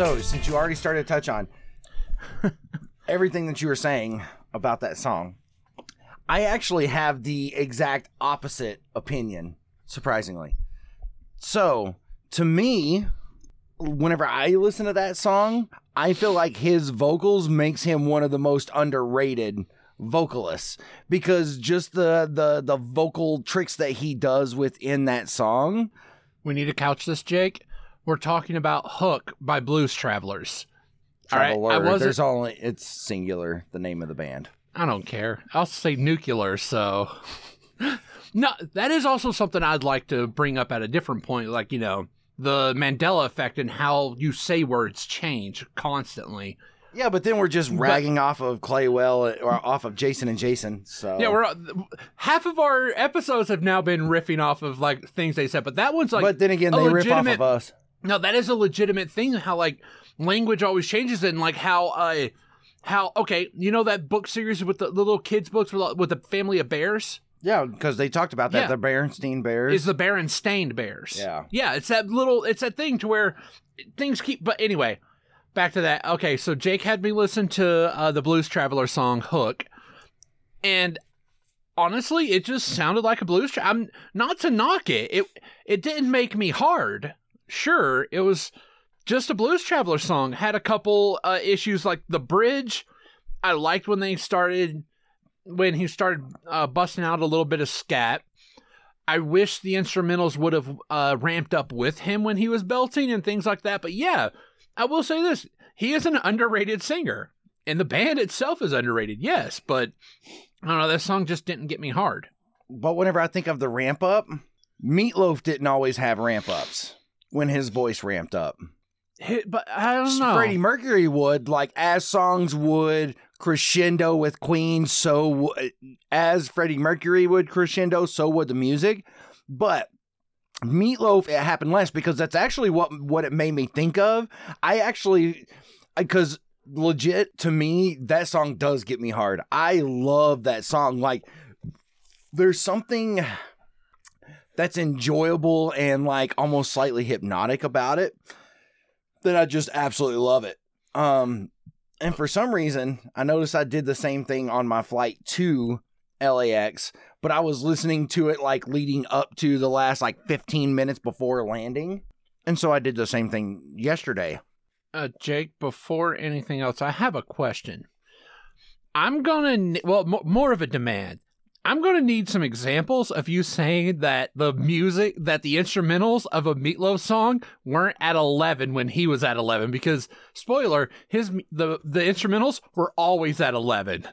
So, since you already started to touch on everything that you were saying about that song, I actually have the exact opposite opinion, surprisingly. So, to me, whenever I listen to that song, I feel like his vocals makes him one of the most underrated vocalists because just the the the vocal tricks that he does within that song. We need to couch this, Jake. We're talking about Hook by Blues Travelers. All right, I wasn't- there's only it's singular the name of the band. I don't care. I'll say nuclear, so. no, that is also something I'd like to bring up at a different point. Like, you know, the Mandela effect and how you say words change constantly. Yeah, but then we're just But- ragging off of Claywell or off of Jason and Jason. So Yeah, we're half of our episodes have now been riffing off of like things they said, but that one's like but then again, they riff off of us. No, that is a legitimate thing. How like language always changes, and like how uh how okay, you know that book series with the, the little kids books with, with the family of bears Yeah, because they talked about that. Yeah. The Berenstein Bears. is the Berenstain Bears. Yeah. yeah, it's that little, it's that thing to where things keep. But anyway, back to that. Okay, so Jake had me listen to uh, the Blues Traveler song "Hook," and honestly, it just sounded like a blues. Tra- I'm not to knock it. It it didn't make me hard. Sure, it was just a blues traveler song. Had a couple uh, issues like the bridge. I liked when they started when he started uh, busting out a little bit of scat. I wish the instrumentals would have uh, ramped up with him when he was belting and things like that. But yeah, I will say this: he is an underrated singer, and the band itself is underrated. Yes, but I don't know. That song just didn't get me hard. but whenever I think of the ramp up, Meatloaf didn't always have ramp ups when his voice ramped up. Hi- But I don't know. Freddie Mercury would, like as songs would crescendo with Queen, so w- as Freddie Mercury would crescendo, so would the music. But Meatloaf, it happened less because that's actually what what it made me think of. I actually, because legit to me, that song does get me hard. I love that song. Like, there's something that's enjoyable and like almost slightly hypnotic about it that I just absolutely love it. Um, and for some reason, I noticed I did the same thing on my flight to LAX, but I was listening to it like leading up to the last like 15 minutes before landing. And so I did the same thing yesterday. uh, Jake, before anything else, I have a question. I'm gonna ne- well, mo- more of a demand. I'm gonna need some examples of you saying that the music, that the instrumentals of a Meatloaf song weren't at 11 when he was at 11. Because spoiler, his the the instrumentals were always at 11.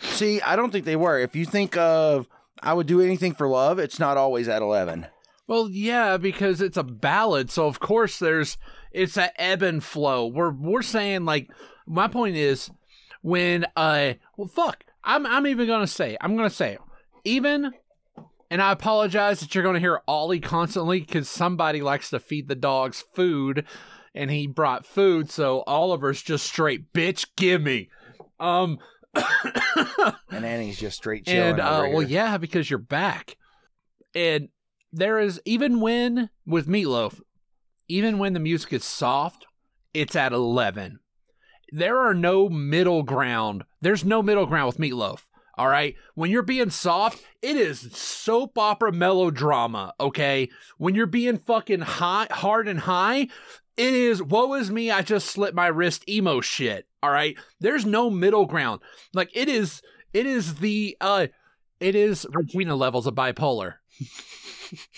See, I don't think they were. If you think of I would do anything for love, it's not always at 11. Well, yeah, because it's a ballad, so of course there's it's that ebb and flow. We're we're saying like my point is when uh well fuck I'm I'm even gonna say I'm gonna say it. even and I apologize that you're gonna hear Ollie constantly because somebody likes to feed the dogs food and he brought food so Oliver's just straight bitch give me um And Annie's just straight chilling. and uh, well, yeah, because you're back. And there is even when with Meatloaf, even when the music is soft, it's at eleven. There are no middle ground. There's no middle ground with Meatloaf. All right, when you're being soft, it is soap opera melodrama. Okay, when you're being fucking high, hard and high, it is woe is me. I just slit my wrist emo shit. All right, there's no middle ground. Like it is, it is the uh, it is Regina levels of bipolar.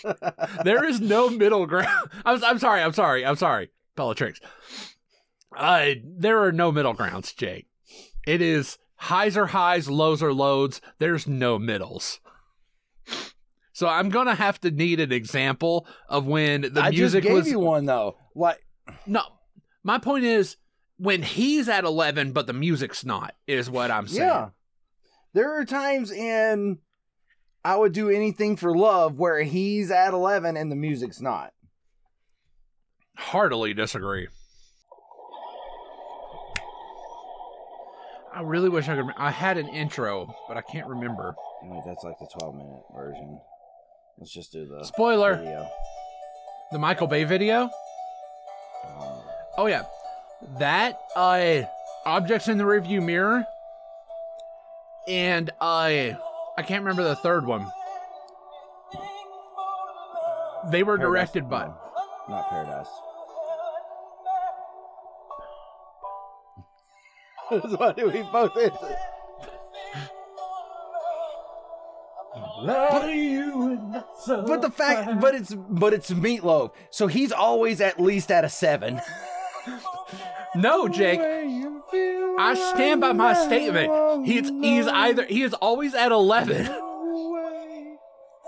there is no middle ground. I'm, I'm sorry. I'm sorry. I'm sorry. Bellatrix. Uh, there are no middle grounds, Jake. It is highs are highs, lows are lows. There's no middles. So I'm gonna have to need an example of when the music is. I just gave was you one though. Like no. My point is when he's at 11, but the music's not. Is what I'm saying. Yeah. There are times in I would do anything for love where he's at 11 and the music's not. Heartily disagree. I really wish I could. I had an intro, but I can't remember. Wait, that's like the 12 minute version. Let's just do the Spoiler: video. the Michael Bay video. Uh, Oh yeah, that uh, objects in the rearview mirror, and uh, I can't remember the third one. They were directed by. No, not Paradise. What do we both is? But the fact, but it's but it's meatloaf, so he's always at least at a seven. No, Jake. I stand by my statement. He's he's either he is always at eleven.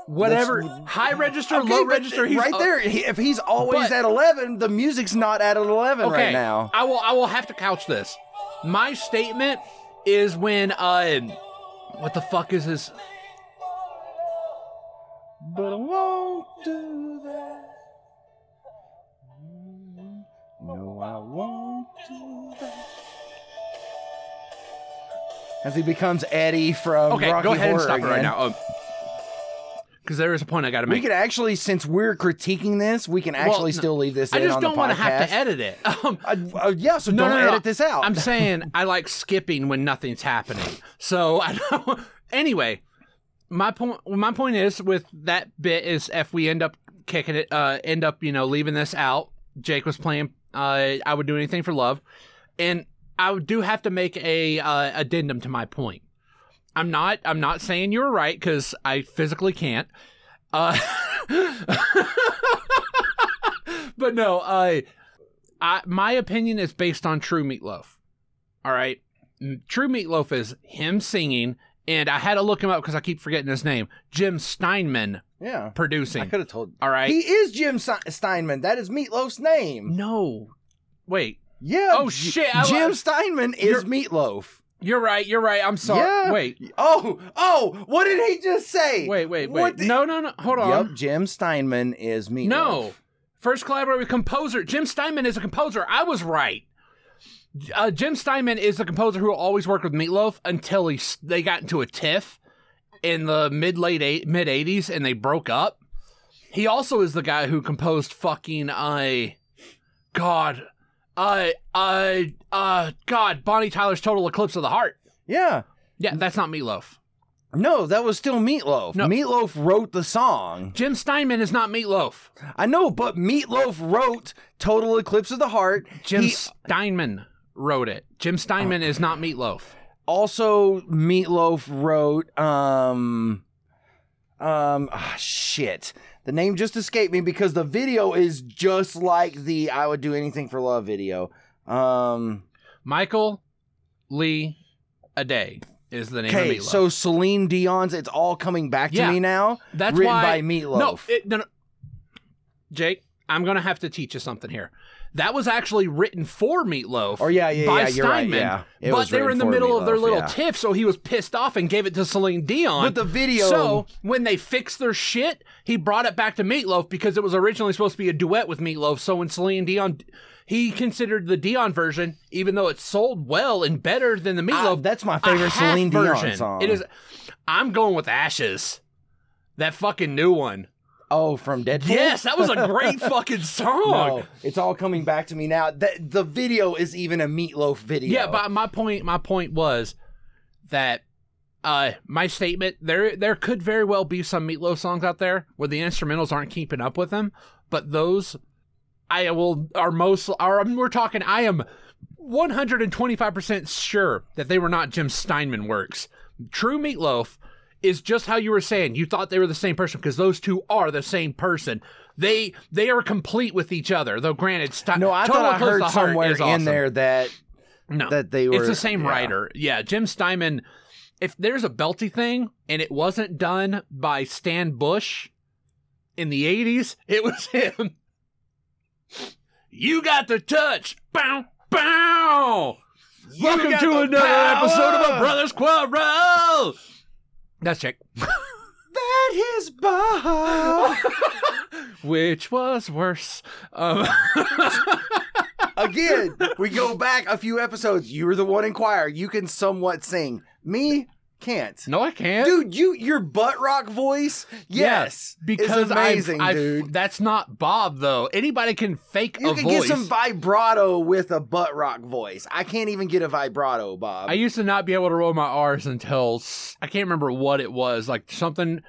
Whatever high register, Okay, low register, he's right there. He, if he's always but- at eleven, the music's not at an eleven Okay, right now. I will I will have to couch this. My statement is when uh what the fuck is this? But I won't do that. No, I won't do that. As he becomes Eddie from Okay, Rocky go ahead and Horror stop it right now. Um, because there is a point I got to make. We could actually, since we're critiquing this, we can actually no, still leave this I just on don't want to have to edit it. Um, Uh, uh, yeah, so no, don't no, no, edit this out. I'm saying I like skipping when nothing's happening. So I don't. Anyway, my point. My point is with that bit is if we end up kicking it, uh, end up you know leaving this out. Jake was playing. Uh, I would do anything for love, and I do have to make a uh, addendum to my point. I'm not. I'm not saying you're right because I physically can't. Uh, but no. Uh, I, my opinion is based on True Meatloaf. All right, True Meatloaf is him singing, and I had to look him up because I keep forgetting his name. Jim Steinman yeah, producing. I could have told. All right. He is Jim Steinman. That is Meatloaf's name. no, wait. Yeah. Oh, shit, I- Jim Steinman is Meatloaf. You're right. You're right. I'm sorry. Yeah. Wait. Oh, oh, what did he just say? Wait. Wait. Wait. no. No. No. Hold on. Yep, Jim Steinman is Meatloaf. No. First collaborator with composer. Jim Steinman is a composer. I was right. Uh, Jim Steinman is the composer who always worked with Meatloaf until he they got into a tiff in the mid late eight, mid eighties and they broke up. He also is the guy who composed fucking uh, God, uh, uh, uh, God, Bonnie Tyler's Total Eclipse of the Heart. Yeah. Yeah, that's not Meatloaf. No, that was still Meatloaf. No. Meatloaf wrote the song. Jim Steinman is not Meatloaf. I know, but Meatloaf wrote Total Eclipse of the Heart. Jim He Steinman wrote it. Jim Steinman is not Meatloaf. also Meatloaf wrote um um ah, shit. The name just escaped me because the video is just like the I would do anything for love video. Um Michael Lee Aday is the name okay, of Meatloaf. so Celine Dion's It's All Coming Back to Yeah. Me Now. that's written why by Meatloaf. No, it, no, no, Jake, I'm gonna have to teach you something here. That was actually written for Meatloaf. Oh, or yeah, yeah, by yeah, you're right. Steinman, Yeah. But they were in the middle of their little yeah. tiff, so he was pissed off and gave it to Celine Dion. But the video So when they fixed their shit, he brought it back to Meatloaf because it was originally supposed to be a duet with Meatloaf. So when Celine Dion, he considered the Dion version, even though it sold well and better than the Meatloaf. that's my favorite Celine Dion version. song. It is. I'm going with Ashes. That fucking new one. Oh, from Deadpool? Yes, that was a great fucking song. No, it's all coming back to me now. That the video is even a Meatloaf video. Yeah, but my point my point was that uh my statement there there could very well be some Meatloaf songs out there where the instrumentals aren't keeping up with them, but those I will are most are we're talking I am 125% sure that they were not Jim Steinman works. True Meatloaf is just how you were saying. You thought they were the same person because those two are the same person. They they are complete with each other. Though granted, Stein- no, I thought I heard somewhere in awesome. there that No, that they were. it's the same yeah. writer. Yeah, Jim Steinman. If there's a belty thing and it wasn't done by Stan Bush in the 80s, it was him. You got the touch. Bow, bow. You Welcome to the another episode of a Brothers Quarrel. That's Jake. That is Bob. Which was worse? Um, Again, we go back a few episodes. You were the one in choir. You can somewhat sing. Me, Can't. No, I can't. Dude, you your butt rock voice, yes, because is amazing, I've, I've, dude. That's not Bob though. Anybody can fake You a can voice. get some vibrato with a butt rock voice. I can't even get a vibrato, Bob. I used to not be able to roll my R's until I can't remember what it was. Like something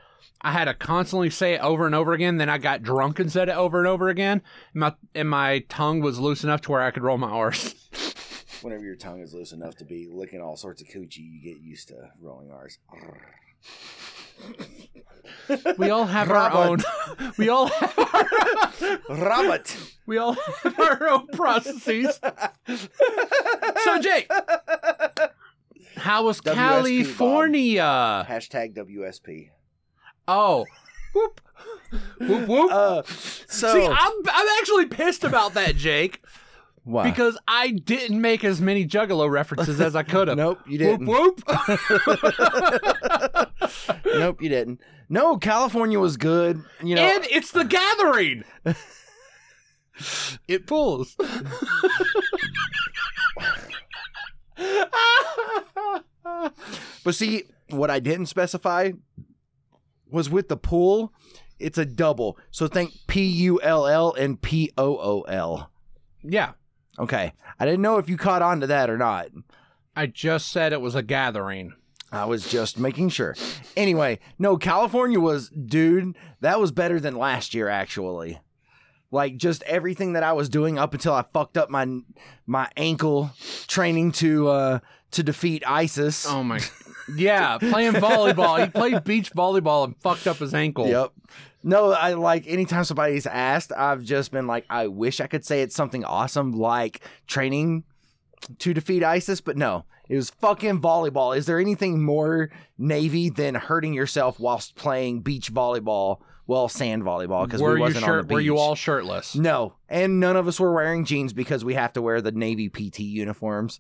I had to constantly say it over and over again. Then I got drunk and said it over and over again. And my and my tongue was loose enough to where I could roll my R's. Whenever your tongue is loose enough to be licking all sorts of coochie, you get used to rolling R's. We all have our own. Robert. We all have our, Robert. we all have our own processes. So Jake, how was WSP, Bob. California? Hashtag WSP. Oh, whoop, whoop, whoop. Uh, so See, I'm I'm actually pissed about that, Jake. Why? because I didn't make as many Juggalo references as I could have. nope, you didn't. whoop. nope, you didn't. No, California was good. You know, and it's the gathering. it pulls. But see, what I didn't specify was with the pool, it's a double. So think P U L L and P O O L. yeah, Okay. I didn't know if you caught on to that or not. I just said it was a gathering. I was just making sure. Anyway, no, California was, dude, that was better than last year, actually. Like just everything that I was doing up until I fucked up my my ankle training to uh to defeat ISIS. Oh my. Yeah, playing volleyball. He played beach volleyball and fucked up his ankle. Yep. No, I like anytime somebody's asked, I've just been like, I wish I could say it's something awesome like training to defeat ISIS, but no, it was fucking volleyball. Is there anything more Navy than hurting yourself whilst playing beach volleyball? Well, sand volleyball because we wasn't on the beach. Were you all shirtless? No, and none of us were wearing jeans because we have to wear the Navy PT uniforms.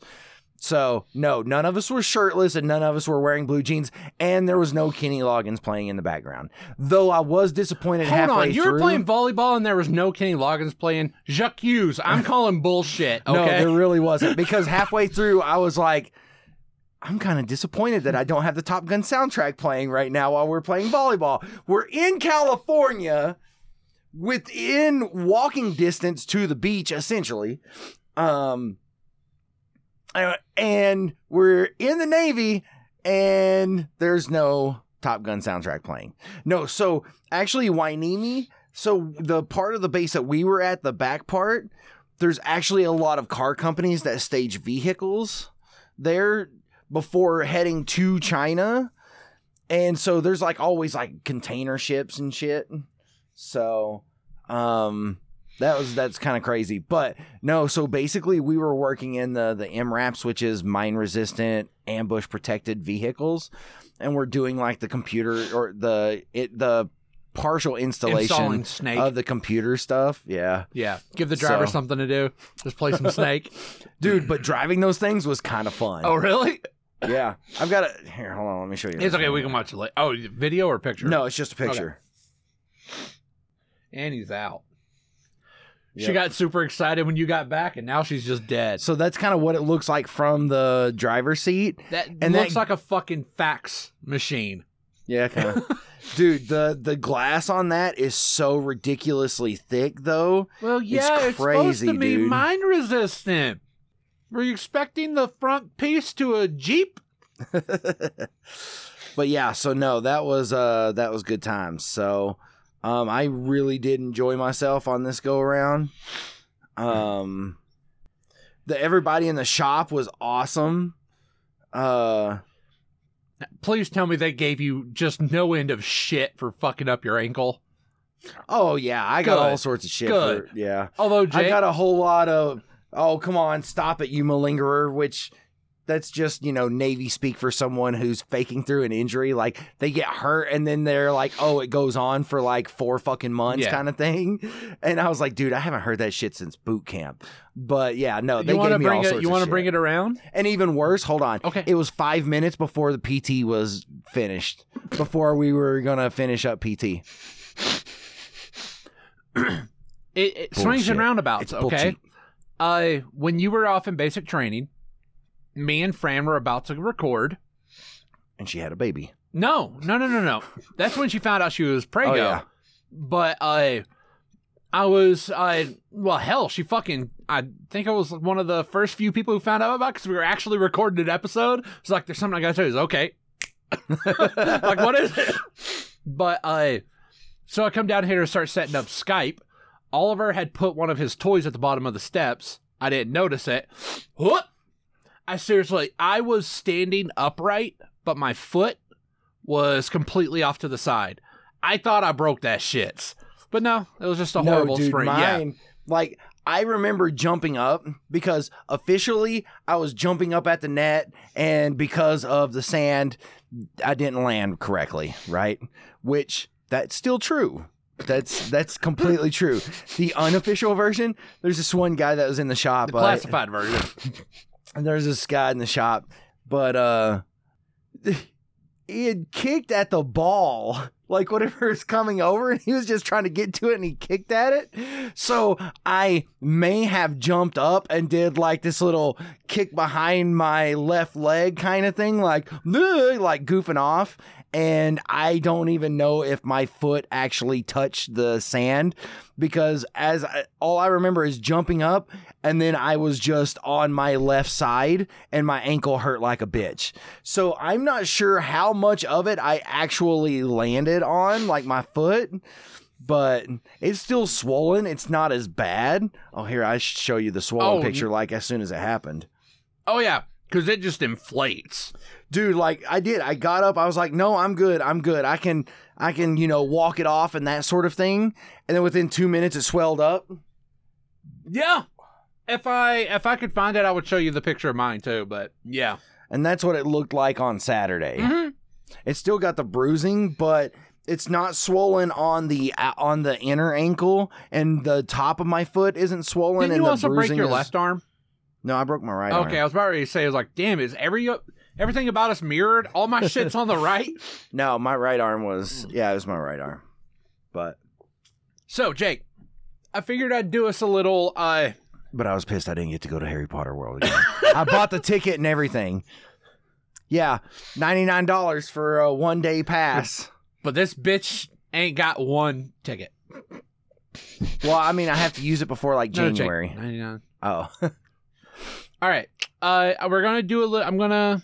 So no, none of us were shirtless and none of us were wearing blue jeans, and there was no Kenny Loggins playing in the background. Though I was disappointed Hold halfway on, you through. were playing volleyball and there was no Kenny Loggins playing. Jacques Hughes, I'm calling bullshit. Okay, No, there really wasn't because halfway through I was like, I'm kind of disappointed that I don't have the Top Gun soundtrack playing right now while we're playing volleyball. We're in California, within walking distance to the beach, essentially. Um, and we're in the Navy, and there's no Top Gun soundtrack playing. No, so actually, Hueneme. So the part of the base that we were at, the back part, there's actually a lot of car companies that stage vehicles there before heading to China. And so there's like always like container ships and shit. So um that was that's kind of crazy. But no, so basically we were working in the the MRAPs, which is mine resistant ambush protected vehicles, and we're doing like the computer or the it the partial installation installing Snake. of the computer stuff. Yeah. yeah, give the driver So- something to do. Just play some Snake. Dude, but driving those things was kind of fun. oh, really? yeah. I've got it. Here, hold on. Let me show you. It's okay. We can watch it later. Oh, video or picture? No, it's just a picture. and he's out. She Yep. got super excited when you got back, and now she's just dead. So that's kind of what it looks like from the driver's seat. That And looks that- like a fucking fax machine. Yeah, kind of. Dude, the the glass on that is so ridiculously thick, though. Well, yeah, it's, supposed crazy, to be dude. mine resistant. Were you expecting the front piece to a Jeep? but yeah, so no, that was uh that was good times. So um I really did enjoy myself on this go around. Um the everybody in the shop was awesome. Uh Please tell me they gave you just no end of shit for fucking up your ankle. oh yeah, I got Good. all sorts of shit Good. for yeah. Although Jake, I got a whole lot of oh come on, stop it, you malingerer, which that's just, you know, Navy speak for someone who's faking through an injury. Like they get hurt and then they're like, oh, it goes on for like four fucking months Yeah. kind of thing. And I was like, dude, I haven't heard that shit since boot camp. But yeah, no, they you want gave to me bring all it? sorts You want to bring it around? And even worse, hold on. Okay. It was five minutes before the PT was finished, before we were going to finish up PT. It, it swings and roundabouts. It's okay. Uh, when you were off in basic training, me and Fran were about to record, and she had a baby. No, no, no, no, no. That's when she found out she was prego. Oh, yeah. But uh, I was, uh, well, hell, she fucking. I think I was one of the first few people who found out about because we were actually recording an episode. It's like there's something I gotta tell you. It's okay. like what is it? But uh, so I come down here to start setting up Skype. Oliver had put one of his toys at the bottom of the steps. I didn't notice it. What? I seriously, I was standing upright, but my foot was completely off to the side. I thought I broke that shit. But no, it was just a horrible dude, spring. Yeah. Mine, like I remember jumping up because officially I was jumping up at the net, and because of the sand, I didn't land correctly. Right, which that's still true. That's that's completely true. The unofficial version, there's this one guy that was in the shop. The uh, classified version. and there's this guy in the shop, but uh he had kicked at the ball, like whatever is coming over, and he was just trying to get to it and he kicked at it. So I may have jumped up and did like this little kick behind my left leg kind of thing, like like goofing off. And I don't even know if my foot actually touched the sand because as I, all I remember is jumping up and then I was just on my left side and my ankle hurt like a bitch. So I'm not sure how much of it I actually landed on, like my foot, but it's still swollen. It's not as bad. Oh, here I should show you the swollen Oh, picture like as soon as it happened. Oh yeah, because it just inflates. Dude, like I did. I got up. I was like, "No, I'm good. I'm good. I can I can, you know, walk it off and that sort of thing." And then within 2 minutes it swelled up. Yeah. If I if I could find it, I would show you the picture of mine too. But yeah. And that's what it looked like on Saturday. Mhm. It's still got the bruising, but it's not swollen on the uh, on the inner ankle, and the top of my foot isn't swollen. And you the also break your is- left arm? No, I broke my right okay, I was about to say, I was like, damn, is every everything about us mirrored? All my shit's on the right. No, my right arm was yeah, it was my right arm. But So, Jake, I figured I'd do us a little uh but I was pissed I didn't get to go to Harry Potter World again. I bought the ticket and everything. Yeah, ninety nine dollars for a one day pass. but this bitch ain't got one ticket. Well, I mean, I have to use it before like No, Jake, January. 99. Oh, All right. Uh we're going to do a little I'm going to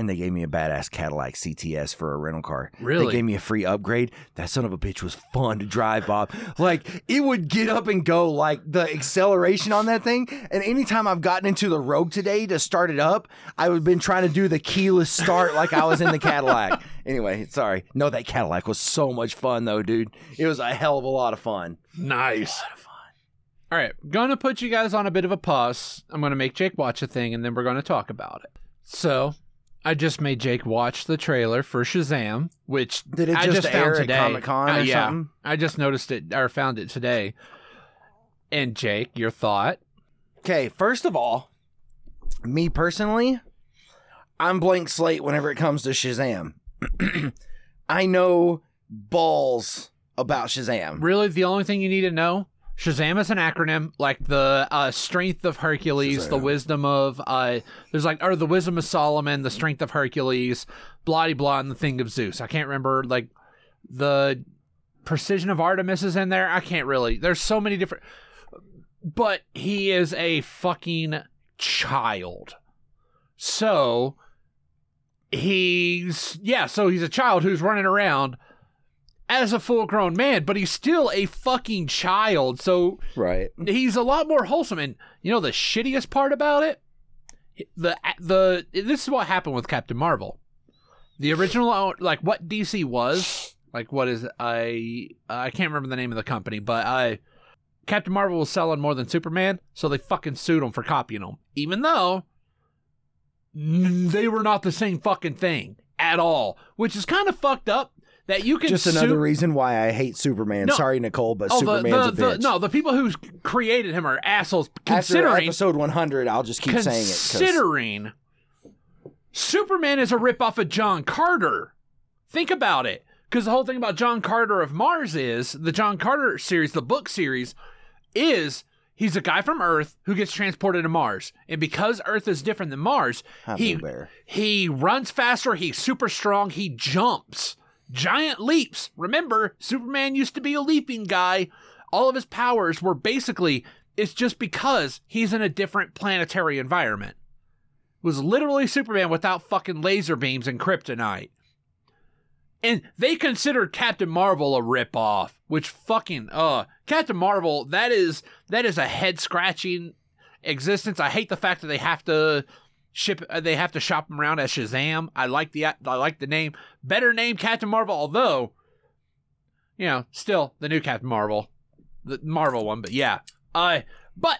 and they gave me a badass Cadillac CTS for a rental car. Really? They gave me a free upgrade. That son of a bitch was fun to drive, Bob. Like it would get up and go, like the acceleration on that thing. And anytime I've gotten into the Rogue today to start it up, I've been trying to do the keyless start like I was in the Cadillac. Anyway, sorry. No, that Cadillac was so much fun though, dude. It was a hell of a lot of fun. Nice. All right, gonna put you guys on a bit of a pause. I'm gonna make Jake watch a thing, and then we're gonna talk about it. So, I just made Jake watch the trailer for Shazam, which Did it I just, just air found at. Comic Con Uh, yeah. something? I just noticed it or found it today. And Jake, your thought? Okay, first of all, me personally, I'm blank slate whenever it comes to Shazam. I know balls about Shazam. Really, the only thing you need to know: Shazam is an acronym, like the uh, strength of Hercules, the wisdom of uh, there's like or the wisdom of Solomon, the strength of Hercules, blah blah, and the thing of Zeus. I can't remember like the precision of Artemis is in there. I can't really. There's so many different, but he is a fucking child. So he's yeah, so he's a child who's running around as a full grown man, but he's still a fucking child. So Right. he's a lot more wholesome. And you know the shittiest part about it, the the this is what happened with Captain Marvel. The original, like what DC was, like what is I I can't remember the name of the company, but I Captain Marvel was selling more than Superman, so they fucking sued him for copying him, even though they were not the same fucking thing at all, which is kind of fucked up. That you can Just another reason why I hate Superman. No. Sorry, Nicole, but Oh, Superman's the, a the, bitch. no, the people who created him are assholes. After Considering, episode 100, I'll just keep saying it. considering Superman is a ripoff of John Carter. Think about it. Because the whole thing about John Carter of Mars is the John Carter series, the book series, is He's a guy from Earth who gets transported to Mars. And because Earth is different than Mars, he he runs faster, he's super strong, he jumps. Giant leaps. Remember, Superman used to be a leaping guy. All of his powers were basically it's just because he's in a different planetary environment. It was literally Superman without fucking laser beams and kryptonite. And they considered Captain Marvel a ripoff, which fucking uh Captain Marvel, that is that is a head scratching existence. I hate the fact that they have to ship uh, they have to shop him around as Shazam. I like the I like the name. Better name Captain Marvel, although you know, still the new Captain Marvel. The Marvel one, but yeah. Uh but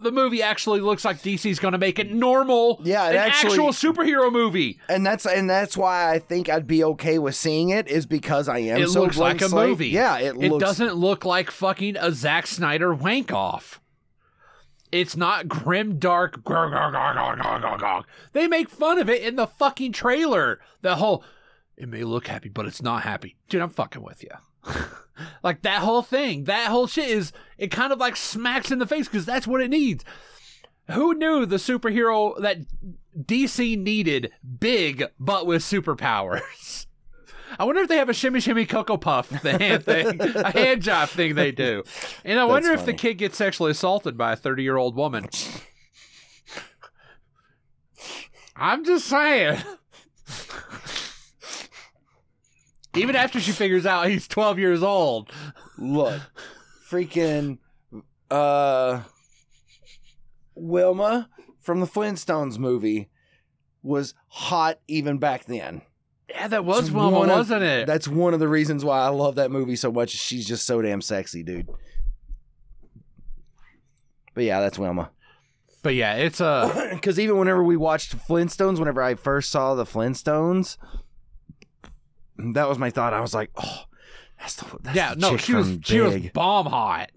the movie actually looks like DC's going to make it normal. Yeah, it an actually- actual superhero movie. And that's and that's why I think I'd be okay with seeing it is because I am It so looks like a slate. movie. Yeah, it, It looks doesn't look like fucking a Zack Snyder wank off. It's not grim dark. They make fun of it in the fucking trailer. The whole, it may look happy, but it's not happy. Dude, I'm fucking with you. like that whole thing, that whole shit is, it kind of like smacks in the face because that's what it needs. Who knew the superhero that DC needed big but with superpowers? I wonder if they have a shimmy shimmy cocoa puff the hand thing, a hand job thing they do. And I wonder if the kid gets sexually assaulted by a 30 year old woman. I'm just saying. Even after she figures out he's 12 years old. look. Freaking uh Wilma from the Flintstones movie was hot even back then. Yeah, that was Wilma, one of- wasn't it? That's one of the reasons why I love that movie so much. She's just so damn sexy, dude. But yeah, that's Wilma. but yeah, it's a. Because even whenever we watched Flintstones, whenever I first saw the Flintstones, that was my thought. I was like, oh, that's the that's Yeah, the no, she was she was bomb hot.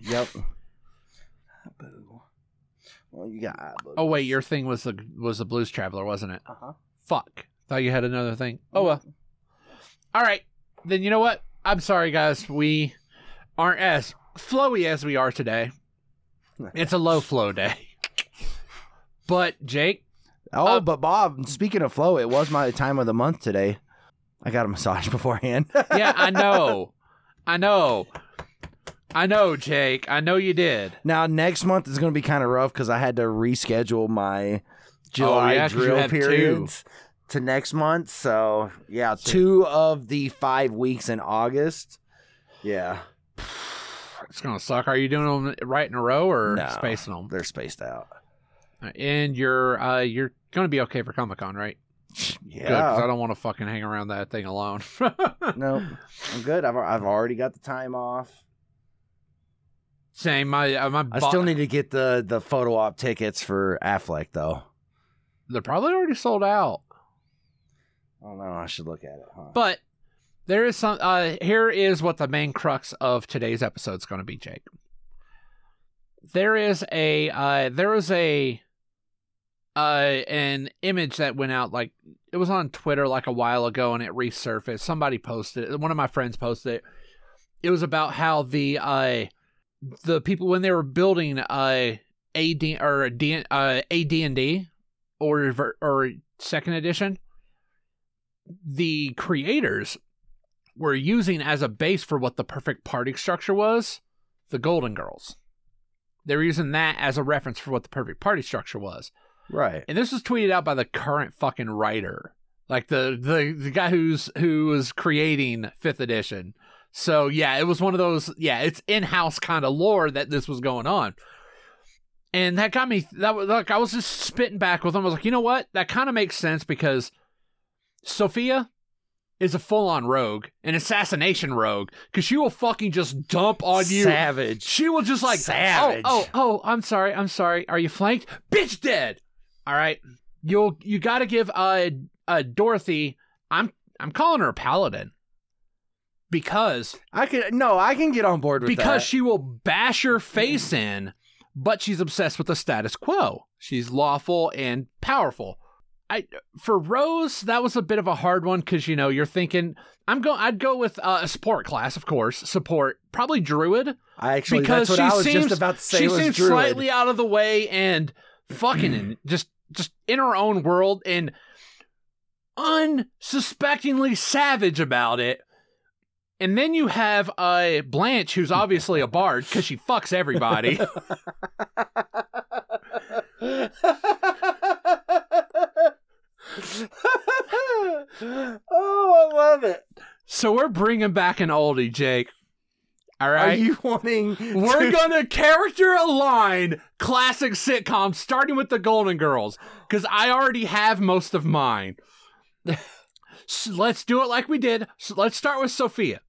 Yep. Boo. Well, you got. Oh wait, your thing was the was the Blues Traveler, wasn't it? Uh-huh. Fuck. Thought you had another thing. Oh well. All right. Then you know what? I'm sorry, guys. We aren't as flowy as we are today. It's a low flow day. But Jake, Oh, Uh, but Bob, speaking of flow, it was my time of the month today. I got a massage beforehand. yeah, I know, I know, I know, Jake. I know you did. now next month is going to be kind of rough because I had to reschedule my July Oh, yeah, drill had two. To next month. So yeah, two of the five weeks in August. Yeah, It's gonna suck. Are you doing them right in a row or No. spacing them? they're spaced out. And you're uh you're gonna be okay for Comic Con, right? Good, because I don't want to fucking hang around that thing alone. no, I'm good. I've I've already got the time off. Same. My uh, my. I still need to get the the photo op tickets for Affleck though. They're probably already sold out. I don't know. I should look at it. Huh? But there is some. Uh, here is what the main crux of today's episode is going to be, Jake. There is a. Uh, there was a. Uh, an image that went out like it was on Twitter like a while ago, and it resurfaced. Somebody posted it. One of my friends posted it. It was about how the uh, the people when they were building uh AD or D, uh AD and D or or second edition the creators were using as a base for what the perfect party structure was the Golden Girls. They were using that as a reference for what the perfect party structure was. right. And this was tweeted out by the current fucking writer. Like the the, the guy who's who was creating fifth edition. So yeah, it was one of those yeah, it's in-house kind of lore that this was going on. And that got me that was like I was just spitting back with him. I was like, you know what? That kind of makes sense because Sophia is a full-on rogue, an assassination rogue, because she will fucking just dump on you. Savage. She will just like Savage. Oh, oh, oh, I'm sorry, I'm sorry. Are you flanked? Bitch dead. All right. You'll you gotta give uh uh Dorothy I'm I'm calling her a paladin. Because I can no, I can get on board with because that. she will bash your face in, but she's obsessed with the status quo. She's lawful and powerful. I for Rose that was a bit of a hard one because you know you're thinking I'm going. I'd go with uh, a support class, of course. Support probably Druid I actually because she I was seems just about to say she seems Druid. slightly out of the way and fucking in, just just in her own world and unsuspectingly savage about it. And then you have uh, Blanche, who's obviously a bard because she fucks everybody. oh, I love it. so we're bringing back an oldie, Jake. All right. Are you wanting? We're to- gonna character align classic sitcoms, starting with the Golden Girls, because I already have most of mine. So let's do it like we did. So let's start with Sophia.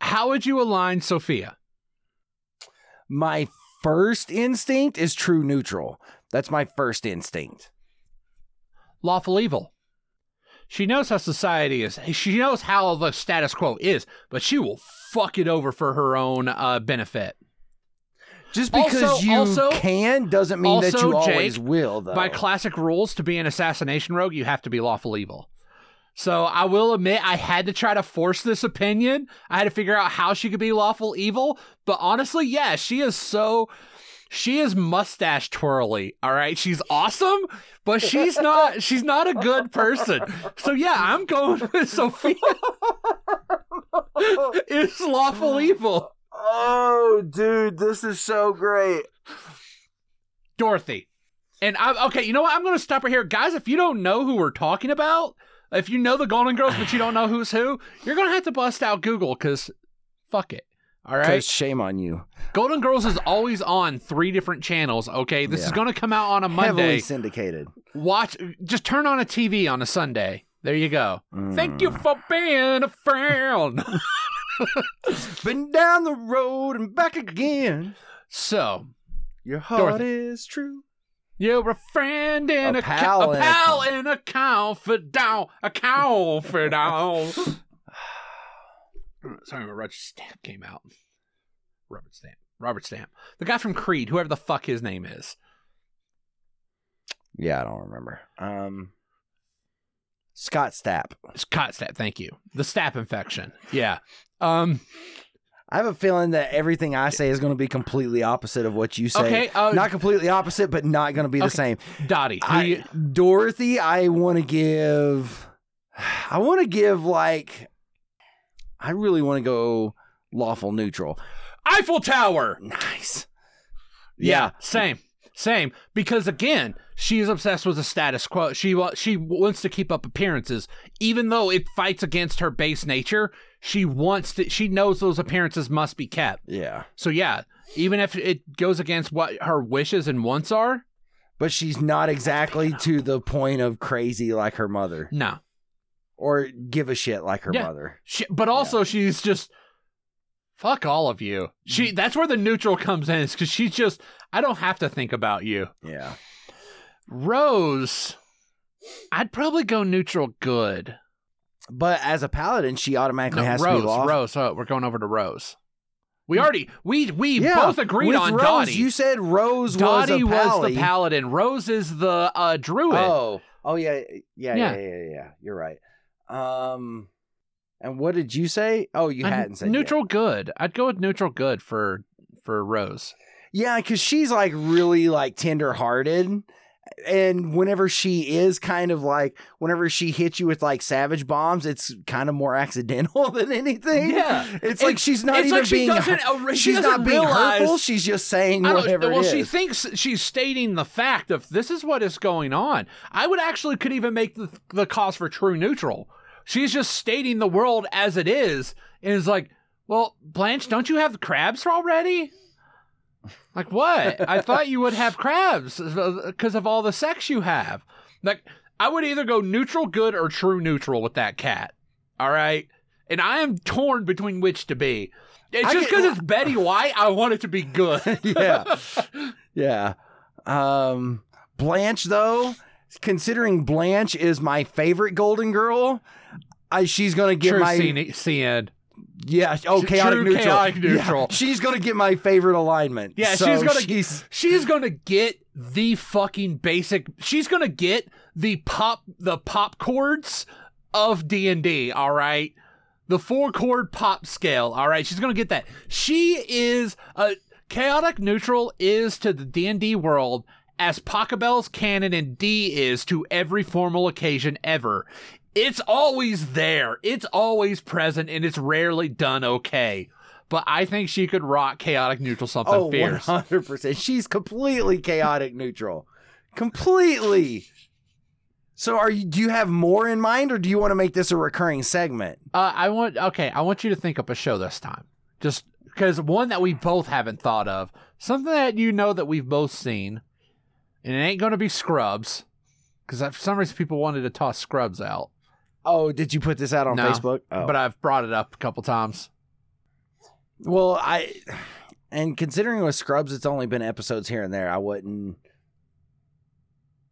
How would you align Sophia? My first instinct is true neutral. That's my first instinct. Lawful evil. She knows how society is. She knows how the status quo is, but she will fuck it over for her own uh, benefit. Just because Also- you also- can doesn't mean that also, you always Jake, will, though. By classic rules, to be an assassination rogue, you have to be lawful evil. So I will admit, I had to try to force this opinion. I had to figure out how she could be lawful evil. But honestly, yeah, she is so. She is mustache twirly. All right, she's awesome, but she's not. she's not a good person. So yeah, I'm going with Sophia. it's lawful evil. oh, dude, this is so great. Dorothy. And I okay, you know what? I'm going to stop right here, guys. If you don't know who we're talking about, if you know the Golden Girls but you don't know who's who, you're going to have to bust out Google because fuck it. All right, shame on you. Golden Girls is always on three different channels. Okay, this is going to come out on a Heavily Monday. syndicated. Watch, just turn on a TV on a Sunday. There you go. Thank you Mm. for being a friend. Been down the road and back again. so Your heart Dorothy. is true. You're a friend and A a, pal ca- a and a pal and a confidant, a confidant. Sorry, Roger Stamp came out. Robert Stamp. Robert Stamp. The guy from Creed, whoever the fuck his name is. Yeah, I don't remember. Um, Scott Stapp. Scott Stapp, thank you. The Stapp infection. Yeah. Um. I have a feeling that everything I say is going to be completely opposite of what you say. Okay. Uh, not completely opposite, but not going to be the same. Dottie. I, Dorothy, I want to give. I want to give like. I really want to go lawful neutral. Eiffel Tower. Nice. Yeah, same, same. Because again, she is obsessed with the status quo. She she wants to keep up appearances, even though it fights against her base nature. She wants to. She knows those appearances must be kept. Yeah. So yeah, even if it goes against what her wishes and wants are, But she's not exactly to the point of crazy like her mother no. Or give a shit like her Yeah. mother. She, but also she's just fuck all of you. She mm. that's where the neutral comes in, is because she's just I don't have to think about you. Yeah. Rose, I'd probably go neutral good. But as a paladin, she automatically No, has Rose, to be lawful. Rose. Oh, we're going over to Rose. We hmm. already we we Yeah, both agreed on Rose, Dottie. You said Rose Dottie was a was the paladin. Rose is the uh, druid. Oh, oh yeah, yeah, yeah, Yeah. yeah, yeah, yeah. You're right. Um, and what did you say? Oh, you And hadn't said yet. neutral good. I'd go with neutral good for for Rose. Yeah, because she's like really like tender hearted. And whenever she is kind of like, whenever she hits you with like savage bombs, it's kind of more accidental than anything. Yeah. It's like she's not even like she being. doesn't. uh, she she's doesn't not being realize, hurtful. She's just saying whatever well, she thinks she's stating the fact of this is what is going on. I would actually could even make the, the cause for true neutral. She's just stating the world as it is, and is like, well, Blanche, don't you have the crabs already? Like what? I thought you would have crabs because of all the sex you have. Like I would either go neutral good or true neutral with that cat. All right, and I am torn between which to be. It's I just because it's Betty White. I want it to be good. yeah. Yeah. Um, Blanche, though, considering Blanche is my favorite Golden Girl, I, she's going to get True my. CN. Yeah. Oh, True chaotic neutral. Yeah, she's gonna get my favorite alignment. Yeah, So she's gonna she's- she's gonna get the fucking basic. She's gonna get the pop the pop chords of D and D. All right, the four chord pop scale. All right, she's gonna get that. She is a chaotic neutral is to the D and D world as Pachelbel's canon and D is to every formal occasion ever. It's always there. It's always present, and it's rarely done okay. But I think she could rock chaotic neutral something Oh, fierce. 100%. She's completely chaotic neutral. Completely. So are you do you have more in mind or do you want to make this a recurring segment? Uh, I want okay. I want you to think up a show this time, just because one that we both haven't thought of, something that you know that we've both seen, and it ain't gonna be Scrubs, because for some reason people wanted to toss Scrubs out, Oh, did you put this out on No, Facebook? Oh. but I've brought it up a couple times. well, I and considering with Scrubs it's only been episodes here and there, I wouldn't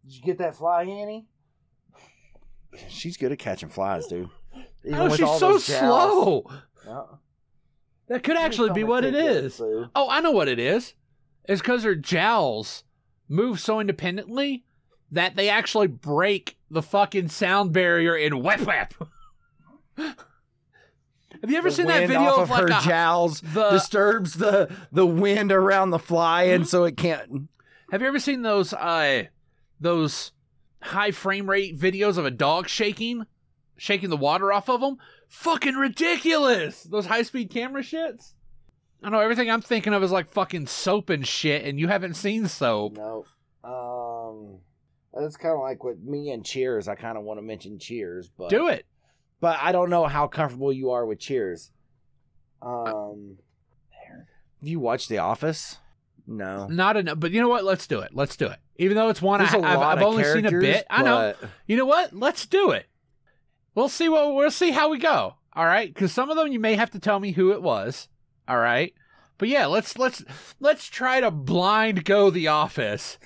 Did you get that fly, Annie? She's good at catching flies, dude. Even oh, with she's all so those slow. Yeah. That could actually be what it is. Oh, I know what it is. It's because her jowls move so independently that they actually break the fucking sound barrier in Wep Wep. Have you ever The seen that video off of of like her a, jowls the? disturbs the the wind around the fly, and so it can't. have you ever seen those uh those high frame rate videos of a dog shaking, shaking the water off of them? Fucking ridiculous! Those high speed camera shits. I know everything I'm thinking of is like fucking soap and shit, and you haven't seen soap. No, um, that's kind of like with me and Cheers. I kind of want to mention Cheers, but Do it. But I don't know how comfortable you are with Cheers. Um, there. Have you watched The Office? No. Not enough, but you know what? Let's do it. Let's do it. Even though it's one I, a I've, only seen a bit. I know. but- You know what? Let's do it. We'll see what we'll see how we go. All right, because some of them you may have to tell me who it was. All right, but yeah, let's let's let's try to blind go The Office.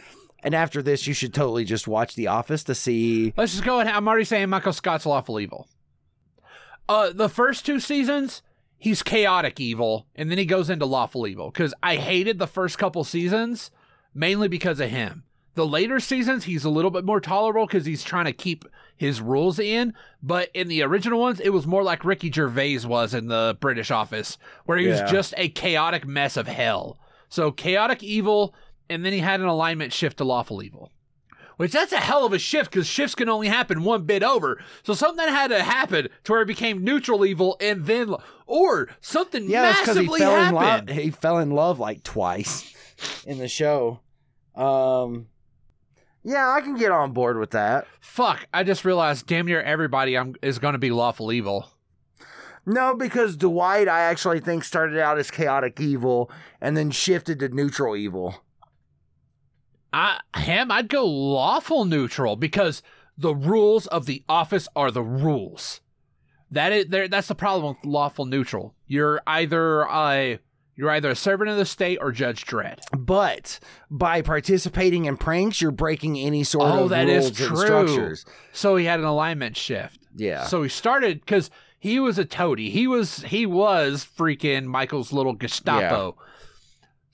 And after this, you should totally just watch The Office to see. Let's just go ahead. I'm already saying Michael Scott's lawful evil. Uh, the first two seasons, he's chaotic evil, and then he goes into lawful evil. Because I hated the first couple seasons, mainly because of him. The later seasons, he's a little bit more tolerable because he's trying to keep his rules in. But in the original ones, it was more like Ricky Gervais was in the British Office, where he Yeah. was just a chaotic mess of hell. So chaotic evil, and then he had an alignment shift to lawful evil. Which that's a hell of a shift because shifts can only happen one bit over. So something had to happen to where it became neutral evil and then, or something Yeah, he massively fell in love. happened. He fell in love like twice in the show. Um, yeah, I can get on board with that. Fuck! I just realized damn near everybody I'm, is going to be lawful evil. No, because Dwight, I actually think started out as chaotic evil and then shifted to neutral evil. I him, I'd go lawful neutral because the rules of the office are the rules. That is there. That's the problem with lawful neutral. You're either a you're either a servant of the state or Judge Dredd. But by participating in pranks, you're breaking any sort Oh, of that is rules and true. structures. So he had an alignment shift. Yeah. So he started because he was a toady. He was he was freaking Michael's little Gestapo.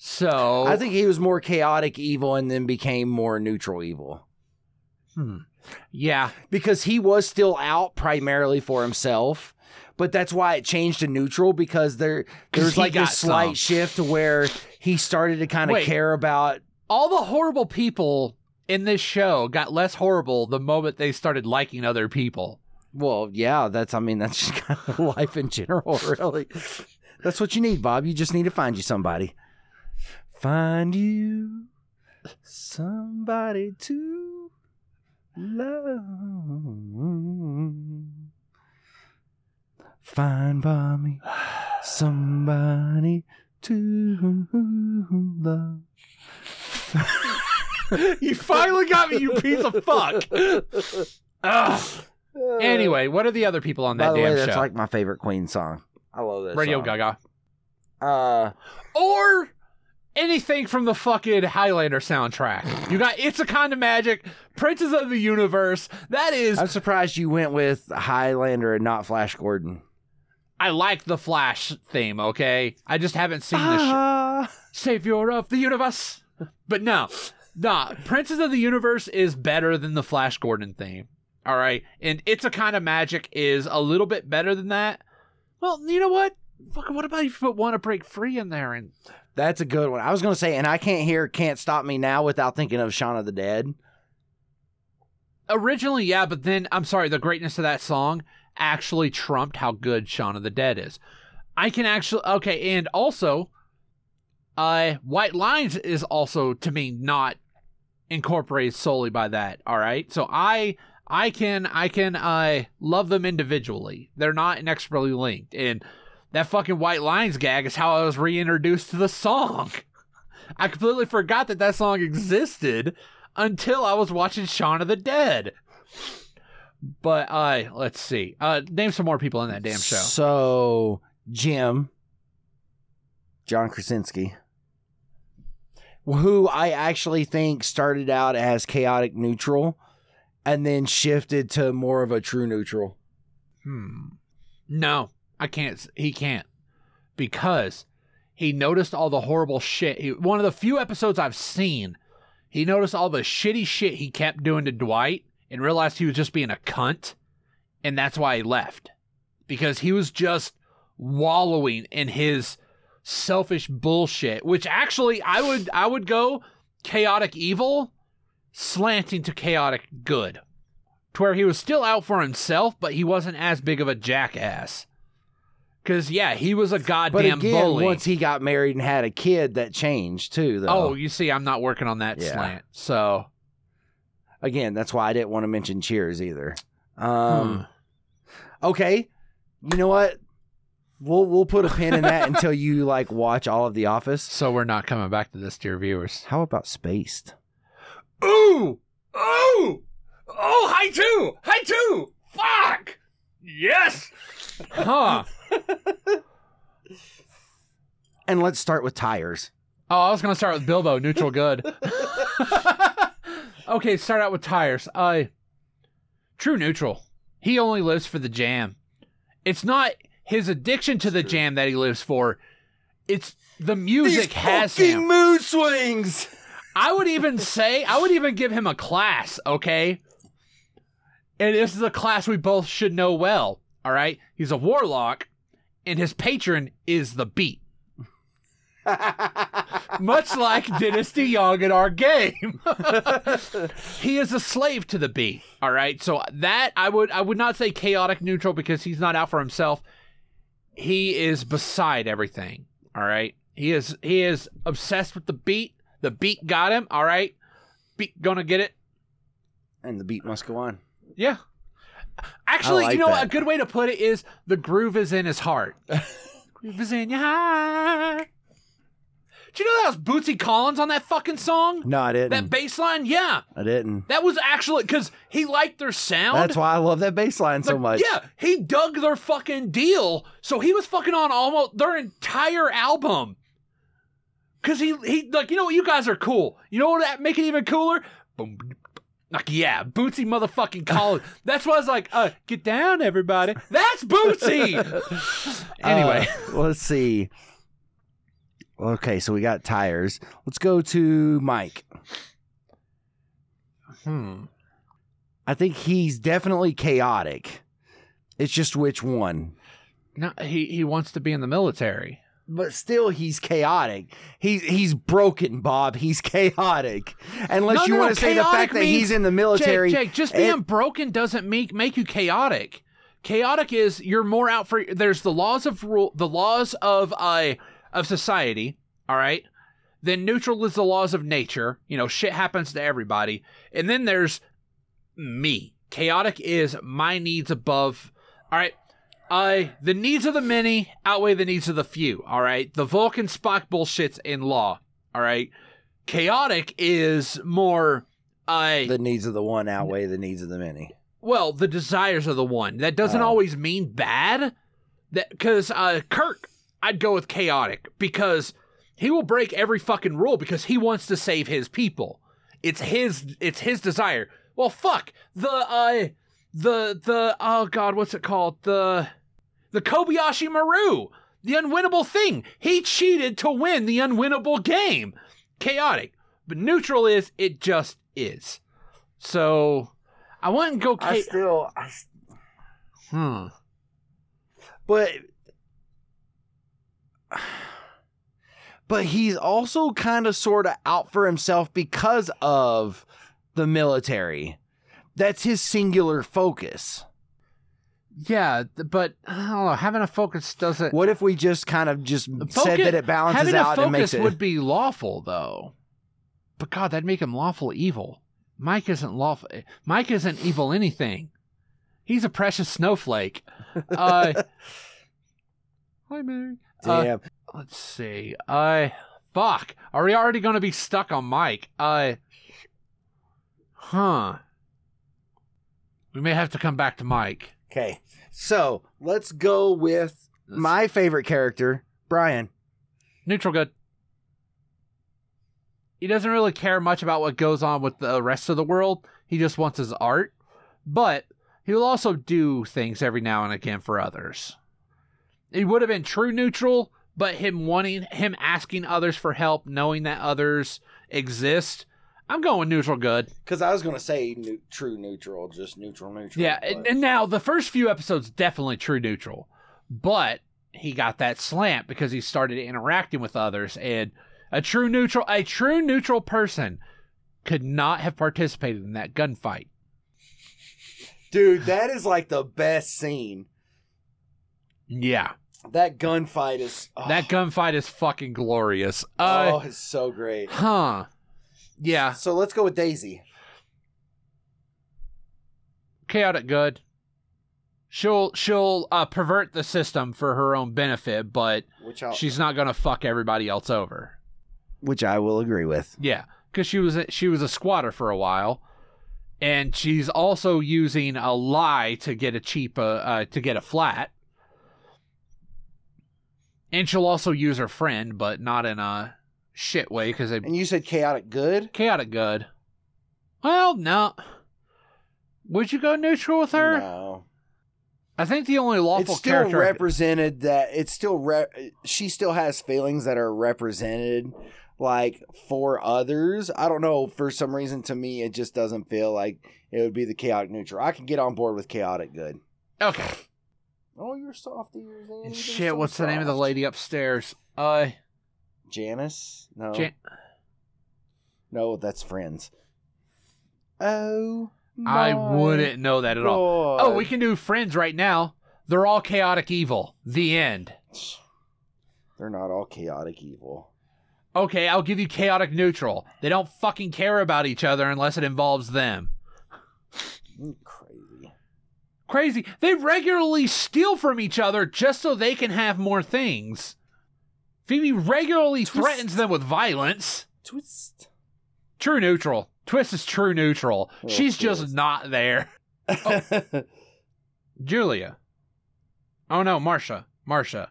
So I think he was more chaotic evil and then became more neutral evil. hmm. yeah, Because he was still out primarily for himself. But that's why it changed to neutral because there there's like a slight some. shift to where he started to kind of care about all the horrible people in this show got less horrible the moment they started liking other people. Well, yeah, that's I mean that's just kind of life in general, really. That's what you need, Bob. You just need to find you somebody. Find you somebody to love. Find by me somebody to love. you finally got me, you piece of fuck. Ugh. Anyway, what are the other people on by that the way, damn that's show? like my favorite Queen song. I love that Radio song. Gaga. Uh, or anything from the fucking Highlander soundtrack. You got It's a Kind of Magic, Princes of the Universe. That is, I'm surprised you went with Highlander and not Flash Gordon. I like the Flash theme, okay? I just haven't seen sh- Ah. Savior of the Universe. But no, nah, Princes of the Universe is better than the Flash Gordon theme. All right. And It's a Kind of Magic is a little bit better than that. Well, you know what? Fucking what about if you put Want to Break Free in there? And That's a good one. I was gonna say, and I can't hear "Can't Stop Me Now" without thinking of Shaun of the Dead. originally, yeah, but then, I'm sorry, the greatness of that song actually trumped how good Shaun of the Dead is. I can actually, okay, and also, uh, White Lines is also, to me, not incorporated solely by that, all right? So I. I can I can uh love them individually. They're not inexorably linked. And that fucking white lines gag is how I was reintroduced to the song. I completely forgot that that song existed until I was watching Shaun of the Dead. But uh let's see. Uh name some more people in that damn show. So Jim, John Krasinski, who I actually think started out as chaotic neutral, and then shifted to more of a true neutral. Hmm. No, I can't. He can't because he noticed all the horrible shit. He, one of the few episodes I've seen, he noticed all the shitty shit he kept doing to Dwight and realized he was just being a cunt, and that's why he left because he was just wallowing in his selfish bullshit. Which actually, I would I would go chaotic evil, slanting to chaotic good to where he was still out for himself, but he wasn't as big of a jackass. Cause yeah, he was a goddamn But again, bully. once he got married and had a kid, that changed too. Though. oh, you see, I'm not working on that Yeah. slant. So again, that's why I didn't want to mention Cheers either. hmm. Um, okay, you know what? We'll we'll put a pin in that until you like watch all of The Office. so we're not coming back to this, dear viewers. How about Spaced? Ooh, ooh, oh, hi two, hi two. Fuck. Yes. Huh. And let's start with Tyres. Oh, I was gonna start with Bilbo, neutral good. okay, start out with Tyres. Uh true neutral. He only lives for the jam. It's not his addiction to the jam that he lives for. It's the music has him. mood swings. I would even say, I would even give him a class, okay? And this is a class we both should know well, all right? He's a warlock, and his patron is the beat. Much like Dynasty Young in our game. he is a slave to the beat, all right? So that I would I would not say chaotic neutral because he's not out for himself. He is beside everything, all right? He is he is obsessed with the beat. The beat got him, all right? Beat gonna get it. and the beat must go on. Yeah. Actually, like you know what? that. A good way to put it is the groove is in his heart. groove is in your heart. Do you know that was Bootsy Collins on that fucking song? No, I didn't. That bass line? Yeah. I didn't. That was actually because he liked their sound. That's why I love that bass line so much. Yeah, he dug their fucking deal, so he was fucking on almost their entire album. Cause he he like you know what you guys are cool. You know what that make it even cooler? Boom. Like yeah, Bootsy motherfucking Collins. That's why I was like, uh, get down everybody. That's Bootsy. anyway, Uh, let's see. Okay, so we got Tyres. Let's go to Mike. hmm. I think he's definitely chaotic. It's just which one. No, he he wants to be in the military. But still, he's chaotic. He's he's broken, Bob. He's chaotic. Unless No, you no, want no, to say the fact that he's in the military. Jake, Jake, just being broken doesn't make make you chaotic. Chaotic is you're more out for. There's the laws of rule, the laws of uh of society. All right. Then neutral is the laws of nature. You know, shit happens to everybody. And then there's me. Chaotic is my needs above. All right. Uh, the needs of the many outweigh the needs of the few. All right. The Vulcan Spock bullshit's in law. All right. Chaotic is more. Uh, the needs of the one outweigh the needs of the many. well, the desires of the one. That doesn't Oh. always mean bad. That because uh, Kirk, I'd go with chaotic because he will break every fucking rule because he wants to save his people. It's his. It's his desire. Well, fuck the uh, the the oh god, what's it called the the Kobayashi Maru, the unwinnable thing. He cheated to win the unwinnable game. Chaotic. But neutral is it just is. So I wouldn't go I cha- still, I, s- hmm. but but he's also kind of sort of out for himself because of the military. That's his singular focus. Yeah, but I don't know. Having a focus doesn't. What if we just kind of just said that it balances out focus and makes it would be lawful, though. But God, that'd make him lawful evil. Mike isn't lawful. Mike isn't evil anything. He's a precious snowflake. Uh, hi, Mary. Uh, Damn. let's see. I fuck. Are we already going to be stuck on Mike? I. huh. We may have to come back to Mike. Okay. So let's go with my favorite character, Brian. Neutral good. He doesn't really care much about what goes on with the rest of the world. He just wants his art. But he will also do things every now and again for others. He would have been true neutral, but him wanting him asking others for help, knowing that others exist. I'm going neutral good. Because I was going to say nu- true neutral, just neutral neutral. Yeah, and, and now the first few episodes definitely true neutral, but he got that slant because he started interacting with others, and a true neutral, a true neutral person could not have participated in that gunfight. Dude, that is like the best scene. Yeah, That gunfight is. Oh, that gunfight is fucking glorious. Uh, oh, it's so great. huh? Yeah, So let's go with Daisy. chaotic good. She'll she'll uh, pervert the system for her own benefit, but Which she's not gonna fuck everybody else over. which I will agree with. Yeah, because she was a, she was a squatter for a while, and she's also using a lie to get a cheap uh, uh, to get a flat. And she'll also use her friend, but not in a shit way because they And you said chaotic good? chaotic good. Well, no. Would you go neutral with her? No. I think the only lawful It's still character. represented that it's still re- she still has feelings that are represented like for others. I don't know for some reason to me it just doesn't feel like it would be the chaotic neutral. I can get on board with chaotic good. okay. Oh, you're soft ears. Ann. Shit, what's the name of the lady upstairs? Uh, Janice? No. Jan- no, that's friends. Oh. I wouldn't know that at all. Oh, we can do friends right now. They're all chaotic evil. The end. They're not all chaotic evil. Okay, I'll give you chaotic neutral. They don't fucking care about each other unless it involves them. Mm, Crazy. Crazy. They regularly steal from each other just so they can have more things. Phoebe regularly Twist. threatens them with violence. Twist. True neutral. Twist is true neutral. Oh, She's just not there. Julia. Oh no, Marsha. Marsha.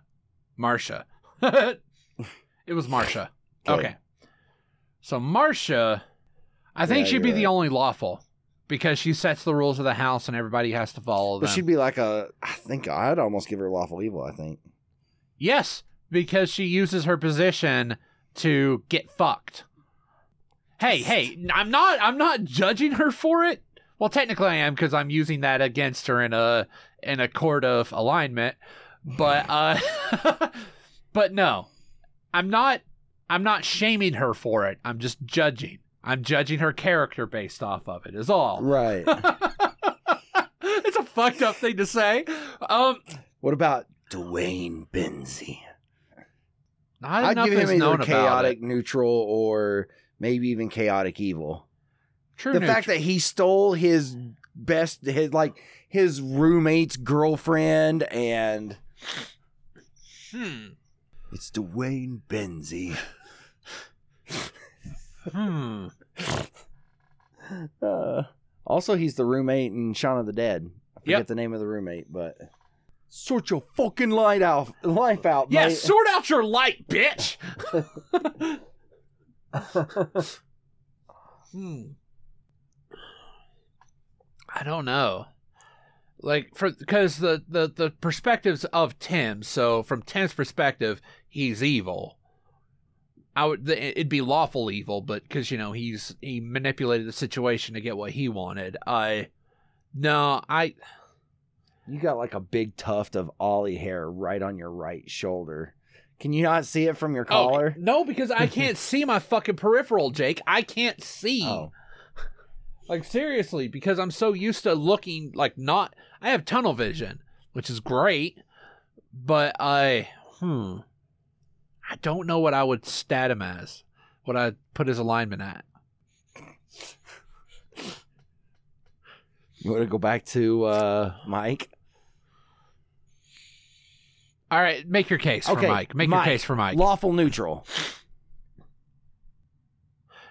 Marsha. it was Marsha. Okay. Okay. So Marsha, I think Yeah, she'd be you're the only lawful because she sets the rules of the house and everybody has to follow but them. she'd be like a. I think I'd almost give her lawful evil. I think. yes, because she uses her position to get fucked. Hey, hey, I'm not I'm not judging her for it. Well, technically I am because I'm using that against her in a in a court of alignment. But uh but no. I'm not I'm not shaming her for it. I'm just judging. I'm judging her character based off of it is all. Right. it's a fucked up thing to say. Um what about Duane Benzie? Not I'd enough give him is either known about chaotic it. neutral or maybe even chaotic evil. True the neutral. fact that he stole his best, his like his roommate's girlfriend, and hmm. it's Duane Benzie. Hmm. Uh, also, he's the roommate in Shaun of the Dead. I forget Yep. the name of the roommate, but sort your fucking light out, life out, Yeah, mate. sort out your light, bitch. hmm. I don't know. like for because the, the the perspectives of Tim. So from Tim's perspective, he's evil. I would the- it'd be lawful evil, but because you know he's he manipulated the situation to get what he wanted. I no, I You got like a big tuft of ollie hair right on your right shoulder. Can you not see it from your oh, collar? no because I can't see my fucking peripheral, Jake. I can't see. Oh. Like seriously, because I'm so used to looking like not. I have tunnel vision, which is great, but I hmm, I don't know what I would stat him as. What I put his alignment at. You want to go back to uh, Mike? All right, make your case Okay, for Mike. Make Mike. your case for Mike. Lawful neutral.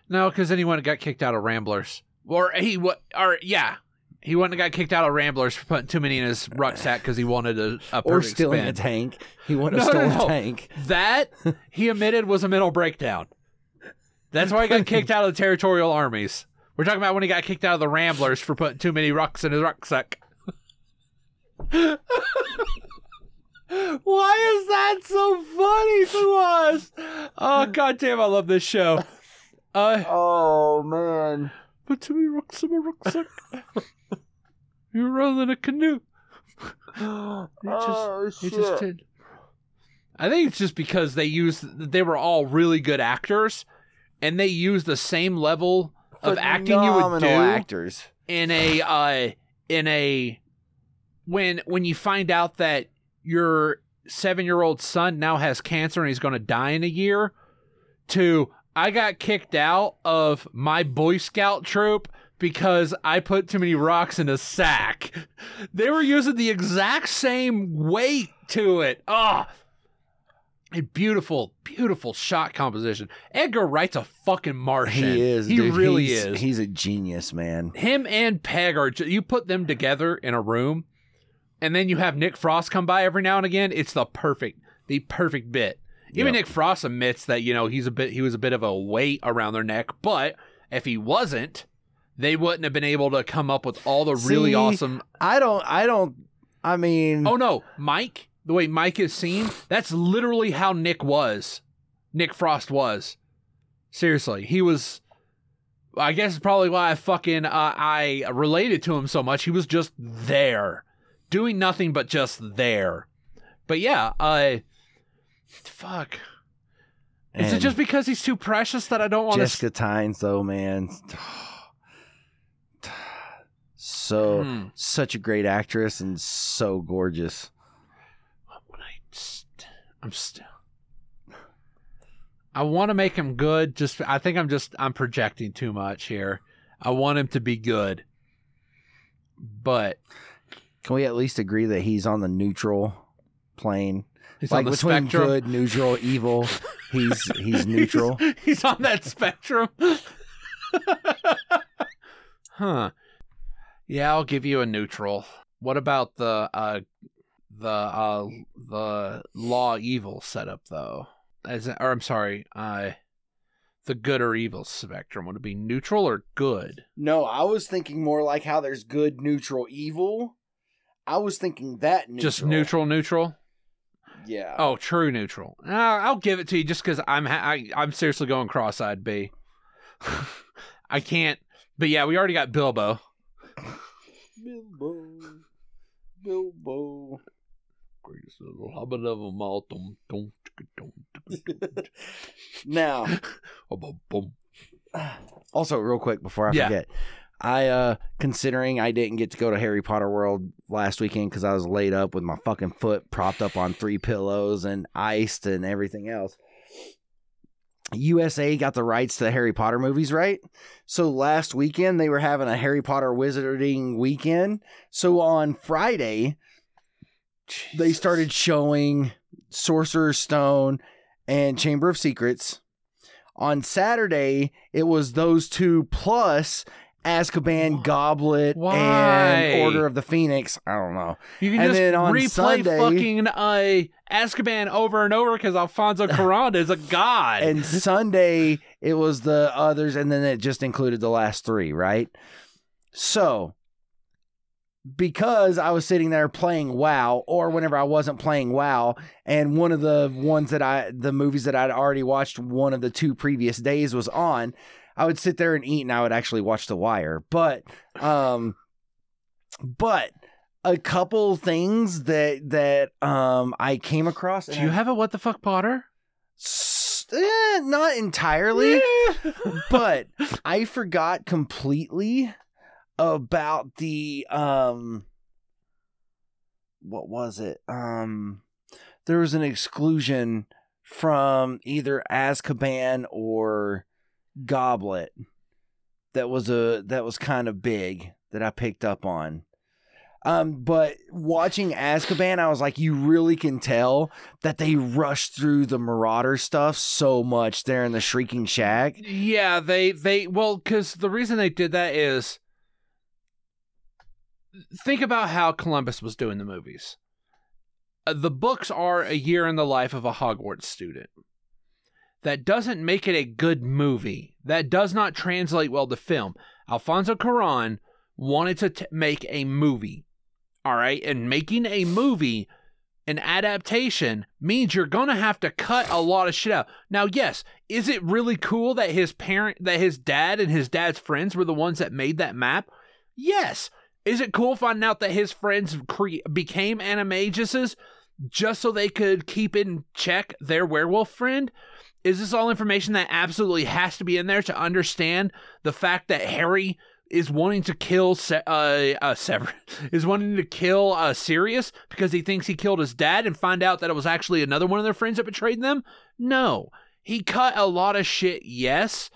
no, because then he wouldn't got kicked out of Ramblers, or he what? or yeah, he wouldn't have got kicked out of Ramblers for putting too many in his rucksack because he wanted a, a Or stealing spin. a tank. He have No, no, stolen no. a tank. That he admitted was a mental breakdown. That's why he got kicked out of the territorial armies. We're talking about when he got kicked out of the Ramblers for putting too many rocks in his rucksack. Why is that so funny to us? Oh goddamn, I love this show. Uh, Oh man. But to many rocks my rucksack. You're rolling a canoe. oh It just did. I think it's just because they used they were all really good actors, and they used the same level of acting you would do actors. in a uh, in a when when you find out that your seven year old son now has cancer and he's going to die in a year. To I got kicked out of my Boy Scout troop because I put too many rocks in a sack. They were using the exact same weight to it. Oh, a beautiful, beautiful shot composition. Edgar Wright's a fucking Martian. He is. He dude. really He's- is. He's a genius, man. Him and Pegg are. You put them together in a room, and then you have Nick Frost come by every now and again. It's the perfect, the perfect bit. Even Yep. Nick Frost admits that you know he's a bit. He was a bit of a weight around their neck, but if he wasn't, they wouldn't have been able to come up with all the really See? awesome. I don't. I don't. I mean. Oh no, Mike. The way Mike is seen, that's literally how Nick was. Nick Frost was. Seriously, he was. I guess it's probably why I fucking uh, I related to him so much. He was just there, doing nothing but just there. But yeah, uh, fuck. Is it just because he's too precious that I don't want to? Jessica Hynes, though, man. So Hmm. such a great actress and so gorgeous. When I st- I'm still. I want to make him good. Just I think I'm just I'm projecting too much here. I want him to be good, but Can we at least agree that he's on the neutral plane? he's like on the between spectrum. good, neutral, evil. He's he's neutral. He's, he's on that spectrum. huh. Yeah, I'll give you a neutral. What about the uh the uh the law evil setup though? As or I'm sorry, uh the good or evil spectrum would it be neutral or good? No, I was thinking more like how there's good, neutral, evil. I was thinking that neutral. Just neutral neutral? Yeah. Oh, true neutral. I'll give it to you just cuz I'm ha- I, I'm seriously going cross-eyed B. I can't but yeah, we already got Bilbo. Bilbo. Bilbo. Greatest little hobbit of them all. Dum, dum, dum, dum, Now, also real quick before I Yeah. forget, I uh considering I didn't get to go to Harry Potter World last weekend because I was laid up with my fucking foot propped up on three pillows and iced and everything else. USA got the rights to the Harry Potter movies, right? So last weekend they were having a Harry Potter wizarding weekend. So on Friday they started showing Sorcerer's Stone and Chamber of Secrets. On Saturday, it was those two plus Azkaban, Goblet, Why? and Order of the Phoenix. I don't know. You can And just then on replay Sunday- fucking uh, Azkaban over and over because Alfonso Cuarón is a god. And Sunday, it was the others, and then it just included the last three, right? So, because I was sitting there playing WoW, or whenever I wasn't playing WoW, and one of the ones that I, the movies that I'd already watched one of the two previous days was on, I would sit there and eat, and I would actually watch The Wire. But, um, but a couple things that that um I came across. Do you have a what the fuck Potter? S- eh, not entirely, but I forgot completely about the um what was it? Um there was an exclusion from either Azkaban or Goblet that was a that was kind of big that I picked up on. Um, but watching Azkaban, I was like, you really can tell that they rushed through the Marauder stuff so much there in the Shrieking Shack. Yeah, they they well, because the reason they did that is think about how Columbus was doing the movies. Uh, the books are a year in the life of a Hogwarts student. That doesn't make it a good movie. That does not translate well to film. Alfonso Cuarón wanted to t- make a movie. All right. And making a movie, an adaptation, means you're going to have to cut a lot of shit out. Now, yes, is it really cool that his parent, that his dad and his dad's friends were the ones that made that map? Yes. Is it cool finding out that his friends cre- became animaguses just so they could keep in check their werewolf friend? Is this all information that absolutely has to be in there to understand the fact that Harry is wanting to kill Se- uh, uh Sever is wanting to kill uh Sirius because he thinks he killed his dad and find out that it was actually another one of their friends that betrayed them? No. He cut a lot of shit, yes,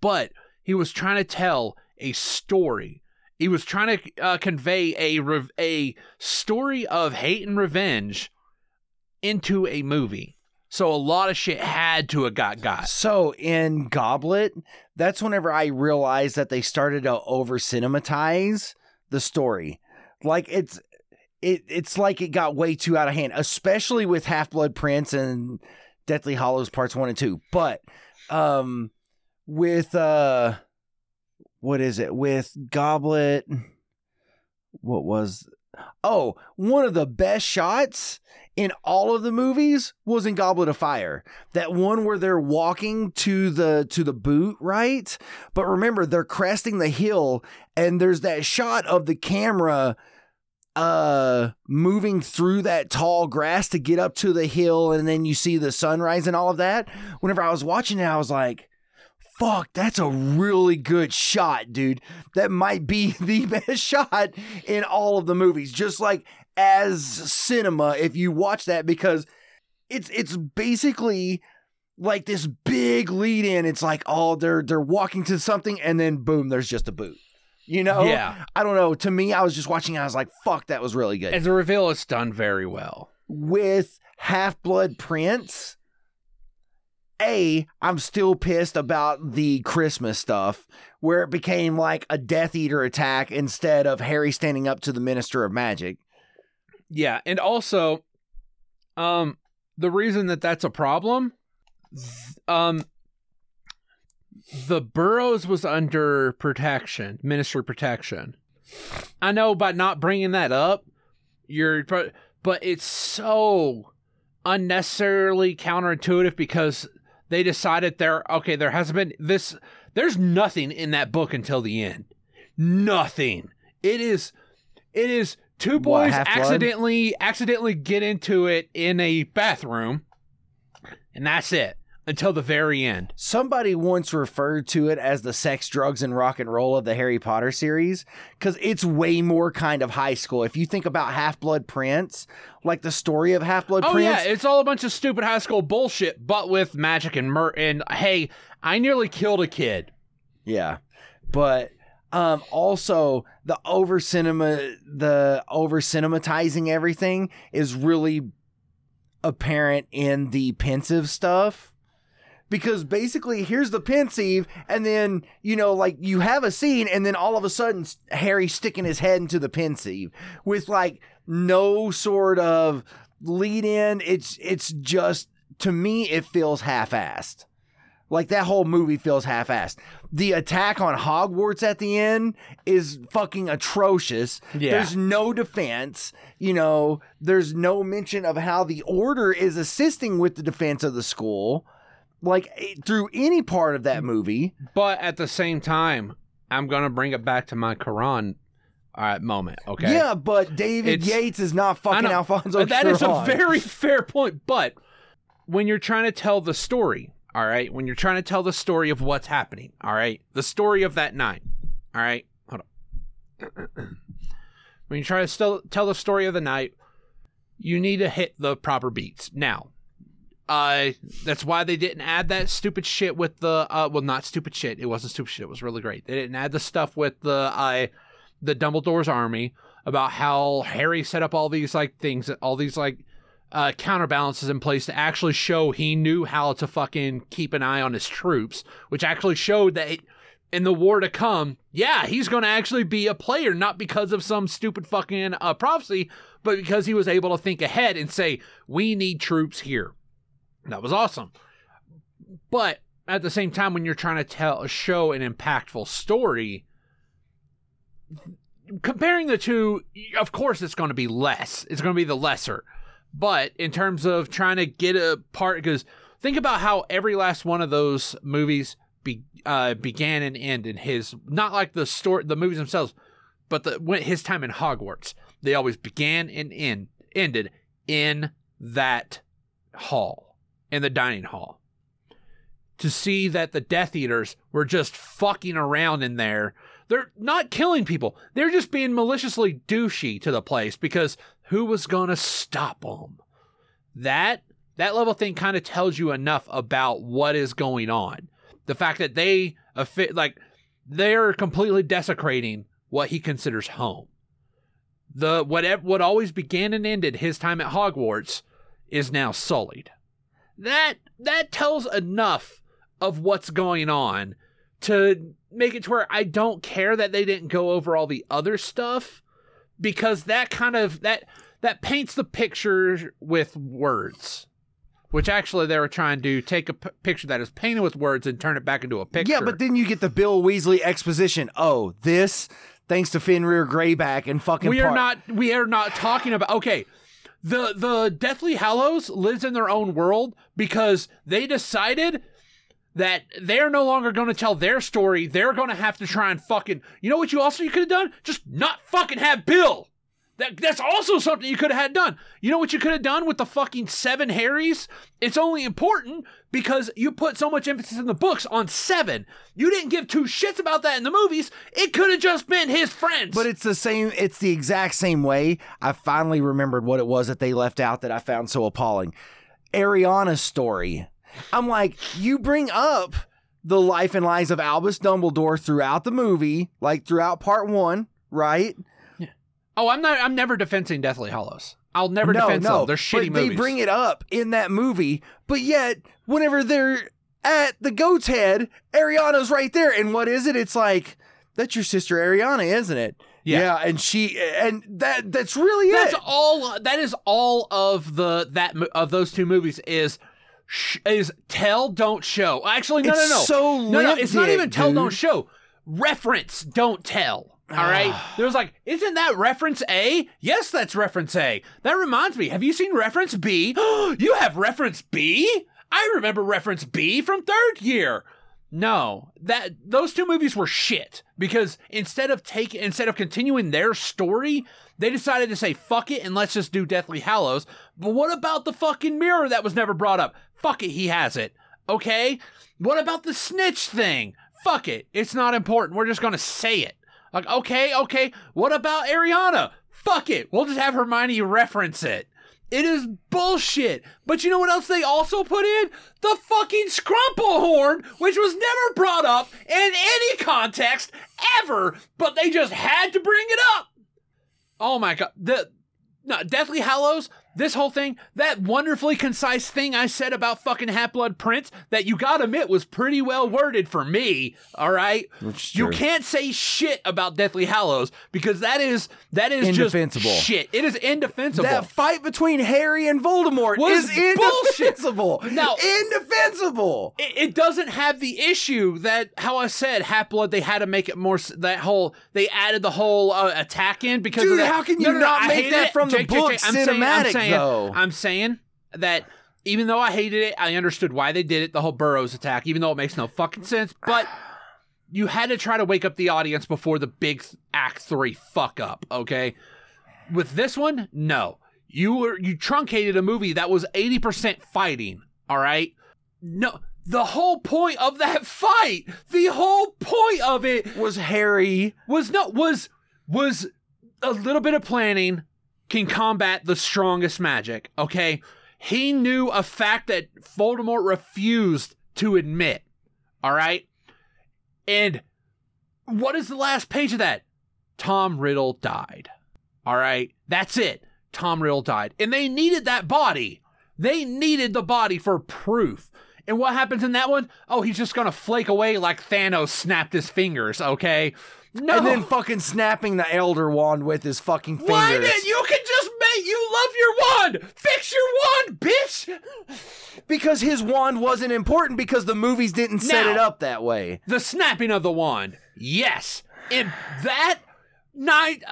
but he was trying to tell a story. He was trying to uh, convey a a story of hate and revenge into a movie. So a lot of shit had to have got got. So in Goblet, that's whenever I realized that they started to over cinematize the story. Like it's it it's like it got way too out of hand, especially with Half Blood Prince and Deathly Hallows parts 1 and 2. But um with uh what is it? With Goblet what was Oh, one of the best shots in all of the movies was in Goblet of Fire. That one where they're walking to the to the boot, right? But remember, they're cresting the hill and there's that shot of the camera uh moving through that tall grass to get up to the hill and then you see the sunrise and all of that. Whenever I was watching it, I was like, fuck, that's a really good shot, dude. That might be the best shot in all of the movies. Just like as cinema, if you watch that, because it's it's basically like this big lead in. It's like, oh, they're they're walking to something, and then boom, there's just a boot. You know? Yeah. I don't know. To me, I was just watching, I was like, fuck, that was really good. As a reveal, it's done very well. With Half Blood Prince, a, I'm still pissed about the Christmas stuff where it became like a Death Eater attack instead of Harry standing up to the Minister of Magic. Yeah, and also, um, the reason that that's a problem, um, the Burrows was under protection, ministry protection. I know by not bringing that up, you're, but it's so unnecessarily counterintuitive because they decided there, okay, there hasn't been this, there's nothing in that book until the end. Nothing. It is, it is two What, boys Half-Blood? accidentally accidentally get into it in a bathroom and that's it until the very end Somebody once referred to it as the sex, drugs, and rock and roll of the Harry Potter series because it's way more kind of high school. If you think about Half Blood Prince, like the story of Half Blood oh Prince, yeah it's all a bunch of stupid high school bullshit but with magic and mur and hey i nearly killed a kid Yeah. But um also the over cinema the over cinematizing everything is really apparent in the Pensieve stuff. Because basically here's the Pensieve and then you know like you have a scene and then all of a sudden Harry sticking his head into the Pensieve with like no sort of lead in it's it's just to me it feels half-assed Like that whole movie feels half-assed. The attack on Hogwarts at the end is fucking atrocious. Yeah. There's no defense. You know, there's no mention of how the order is assisting with the defense of the school. Like eh, through any part of that movie. But at the same time, I'm gonna bring it back to my Cuarón All right, moment. Okay. Yeah, but David It's- Yates is not fucking know. Alfonso. That is a very fair point. But when you're trying to tell the story, all right, when you're trying to tell the story of what's happening, all right, the story of that night, all right, hold on. when you try to still tell the story of the night, you need to hit the proper beats. Now, uh, that's why they didn't add that stupid shit with the uh, well, not stupid shit. It wasn't stupid shit. It was really great. They didn't add the stuff with the uh, the Dumbledore's army about how Harry set up all these like things, all these like uh, counterbalances in place to actually show he knew how to fucking keep an eye on his troops, which actually showed that in the war to come, yeah, he's going to actually be a player, not because of some stupid fucking uh, prophecy, but because he was able to think ahead and say, we need troops here. That was awesome. But at the same time, when you're trying to tell, a show an impactful story, comparing the two, of course, it's going to be less. It's going to be the lesser. But in terms of trying to get a part, because think about how every last one of those movies be, uh, began and end in his not like the story, the movies themselves, but the his time in Hogwarts. They always began and end ended in that hall, in the dining hall. To see that the Death Eaters were just fucking around in there they're not killing people. They're just being maliciously douchey to the place because who was going to stop them? That that level thing kind of tells you enough about what is going on. The fact that they like they're completely desecrating what he considers home. The whatever what always began and ended his time at Hogwarts is now sullied. That that tells enough of what's going on to make it to where I don't care that they didn't go over all the other stuff because that kind of that that paints the picture with words. Which actually they were trying to take a p- picture that is painted with words and turn it back into a picture. Yeah, but then you get the Bill Weasley exposition. Oh, this thanks to Fenrir Greyback and fucking. we are not we are not talking about okay the the deathly hallows lives in their own world because they decided that they're no longer going to tell their story. They're going to have to try and fucking you know what you also you could have done? Just not fucking have bill that, that's also something you could have had done. You know what you could have done with the fucking seven Harrys? It's only important because you put so much emphasis in the books on seven. You didn't give two shits about that in the movies. It could have just been his friends. But it's the same. It's the exact same way. I finally remembered what it was that they left out that I found so appalling. Ariana's story. I'm like, you bring up the life and lives of Albus Dumbledore throughout the movie, like throughout part one, right? Oh, I'm not. I'm never defending Deathly Hallows. I'll never no, defend no, them. They're shitty but movies. They bring it up in that movie, but yet whenever they're at the goat's head, Ariana's right there. And what is it? It's like that's your sister Ariana, isn't it? Yeah. and she and that that's really it. That's it. all. That is all of the that of those two movies is sh- is tell don't show. Actually, no, It's no, no, so no, no. It's not even tell dick, don't show. Reference don't tell. All right. Ah. There was like, isn't that reference A? Yes, that's reference A. That reminds me. Have you seen reference B? you have reference B? I remember reference B from third year. No, that those two movies were shit because instead of taking instead of continuing their story, they decided to say fuck it and let's just do Deathly Hallows. But what about the fucking mirror that was never brought up? Fuck it, he has it. Okay? What about the snitch thing? Fuck it. It's not important. We're just going to say it. Like, okay, okay. What about Ariana? Fuck it. We'll just have Hermione reference it. It is bullshit. But you know what else they also put in? The fucking Scrumplehorn, which was never brought up in any context ever, but they just had to bring it up. Oh my god. The no, Deathly Hallows, this whole thing, that wonderfully concise thing I said about fucking Half Blood Prince, that you gotta admit was pretty well worded for me. All right, you can't say shit about Deathly Hallows because that is that is Indefensible. just shit. It is indefensible. That fight between Harry and Voldemort Was is bullshit. indefensible. Now- indefensible. it, it doesn't have the issue that how I said Half Blood. They had to make it more that whole. They added the whole uh, attack in because Dude, how can you No, no, no, not I make that it. from the Jake, Jake, book Jake, I'm saying, I'm cinematic, saying, though? I'm saying that even though I hated it, I understood why they did it. The whole Burrows attack, even though it makes no fucking sense, but. You had to try to wake up the audience before the big Act Three fuck up. Okay, with this one, no. You were you truncated a movie that was eighty percent fighting. All right, no. The whole point of that fight, the whole point of it Was Harry was no was was a little bit of planning can combat the strongest magic. Okay, he knew a fact that Voldemort refused to admit. All right, and what is the last page of that? Tom Riddle died. All right, that's it. Tom Riddle died, and they needed that body. They needed the body for proof. And what happens in that one? Oh, he's just gonna flake away like Thanos snapped his fingers. Okay, no. and then fucking snapping the Elder Wand with his fucking fingers. Why did you can just make you love your wand? Fix your wand, bitch. Because his wand wasn't important because the movies didn't set Now- it up that way. The snapping of the wand, yes, and that night.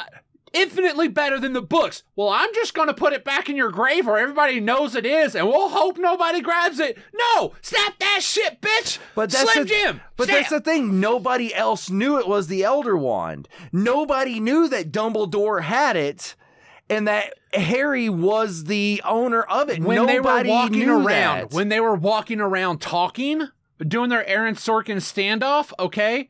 Infinitely better than the books. Well, I'm just gonna put it back in your grave where everybody knows it is, and we'll hope nobody grabs it. No, snap that shit, bitch. But that's Slim the, Jim. But snap. that's the thing. Nobody else knew it was the Elder Wand. Nobody knew that Dumbledore had it, and that Harry was the owner of it. when Nobody they were walking around, that. when they were walking around talking, doing their Aaron Sorkin standoff, okay?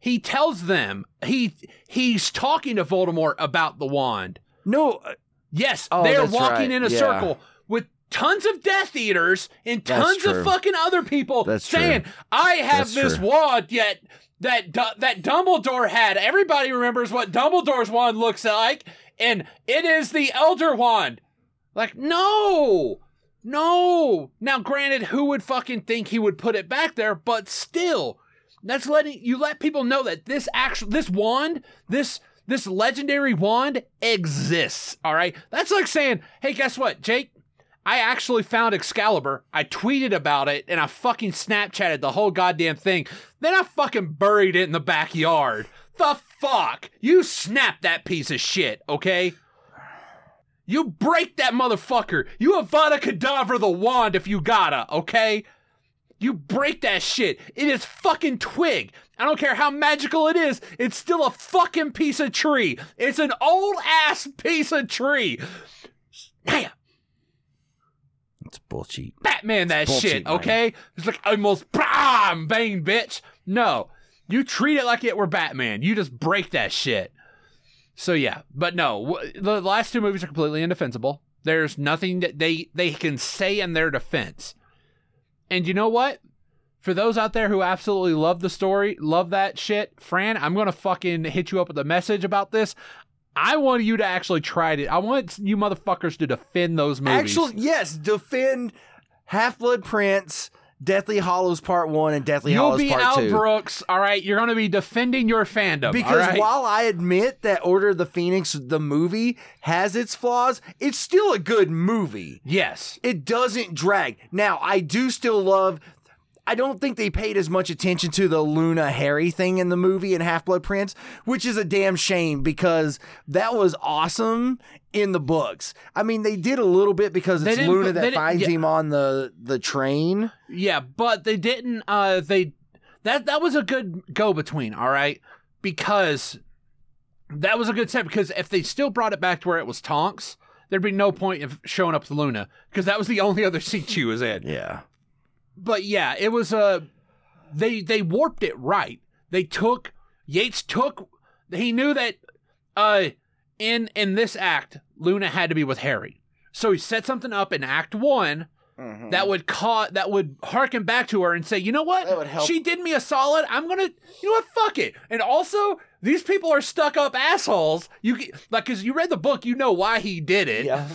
He tells them he he's talking to Voldemort about the wand. no, uh, Yes, Oh, they're walking right. in a Yeah. circle with tons of Death Eaters and tons of fucking other people That's saying, true. "I have That's this true. wand yet." That Du- that Dumbledore had. Everybody remembers what Dumbledore's wand looks like, and it is the Elder Wand. Like, no, no. Now, granted, who would fucking think he would put it back there? But still, that's letting you let people know that this actual this wand, this this legendary wand exists. All right, that's like saying, hey, guess what, Jake? I actually found Excalibur. I tweeted about it and I fucking Snapchatted the whole goddamn thing. Then I fucking buried it in the backyard. The fuck? You snap that piece of shit, okay? You break that motherfucker. You Avada Kedavra the wand if you gotta, okay? You break that shit. It is fucking twig. I don't care how magical it is. It's still a fucking piece of tree. It's an old ass piece of tree. Damn. it's bullshit. Batman that bullshit, shit, man. okay? It's like almost bam, bang, bitch. No, you treat it like it were Batman. You just break that shit. So yeah, but no, the last two movies are completely indefensible. There's nothing that they they can say in their defense. And you know what? For those out there who absolutely love the story, love that shit, Fran, I'm gonna fucking hit you up with a message about this. I want you to actually try it. I want you motherfuckers to defend those movies. Actually, yes, defend Half Blood Prince, Deathly Hallows Part One, and Deathly You'll Hallows be Part Two. Brooks, all right. You're going to be defending your fandom, Because all right? while I admit that Order of the Phoenix, the movie, has its flaws, it's still a good movie. yes, It doesn't drag. Now, I do still love. I don't think they paid as much attention to the Luna Harry thing in the movie in Half Blood Prince, which is a damn shame because that was awesome in the books. I mean, they did a little bit because it's Luna that finds yeah. him on the the train. yeah, but they didn't. Uh, they that that was a good go between, all right, because that was a good step. Because if they still brought it back to where it was Tonks, there'd be no point of showing up to Luna because that was the only other seat she was in. Yeah. But yeah, it was a they they warped it right. They took Yates took. He knew that uh in in this act, Luna had to be with Harry. So he set something up in Act One that would ca- that would harken back to her and say, you know what? That would help. She did me a solid. I'm gonna, you know what? Fuck it. And also, these people are stuck up assholes. You like, cause you read the book, you know why he did it. Yeah.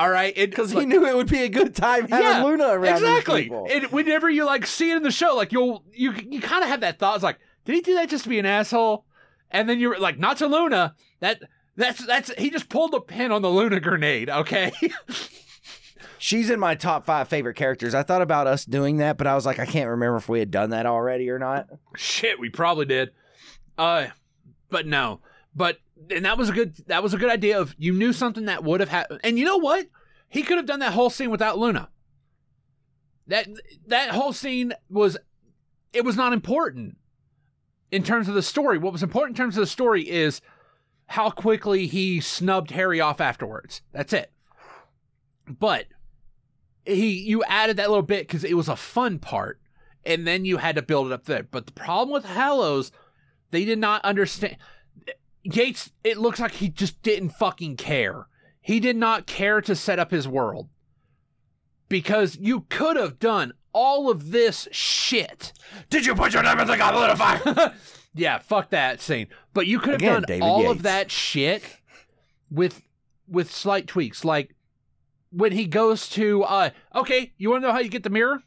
All right, because he knew it would be a good time having Yeah, Luna around. exactly. And whenever you like see it in the show, like you'll you you kind of have that thought. It's like, did he do that just to be an asshole? And then you're like, not to Luna. That that's that's he just pulled the pin on the Luna grenade. Okay. She's in my top five favorite characters. I thought about us doing that, but I was like, I can't remember if we had done that already or not. Shit, we probably did. Uh, but no. But and that was a good that was a good idea of you knew something that would have happened. And you know what? He could have done that whole scene without Luna. That that whole scene was it was not important in terms of the story. What was important in terms of the story is how quickly he snubbed Harry off afterwards. That's it. But he you added that little bit because it was a fun part and then you had to build it up there. But the problem with Hallows, they did not understand. Yates, it looks like he just didn't fucking care. He did not care to set up his world. Because you could have done all of this shit. Did you put your name in the goblet of fire? yeah, fuck that scene. But you could have Again, done David all Yates. of that shit with with slight tweaks. Like when he goes to uh okay, you wanna know how you get the mirror?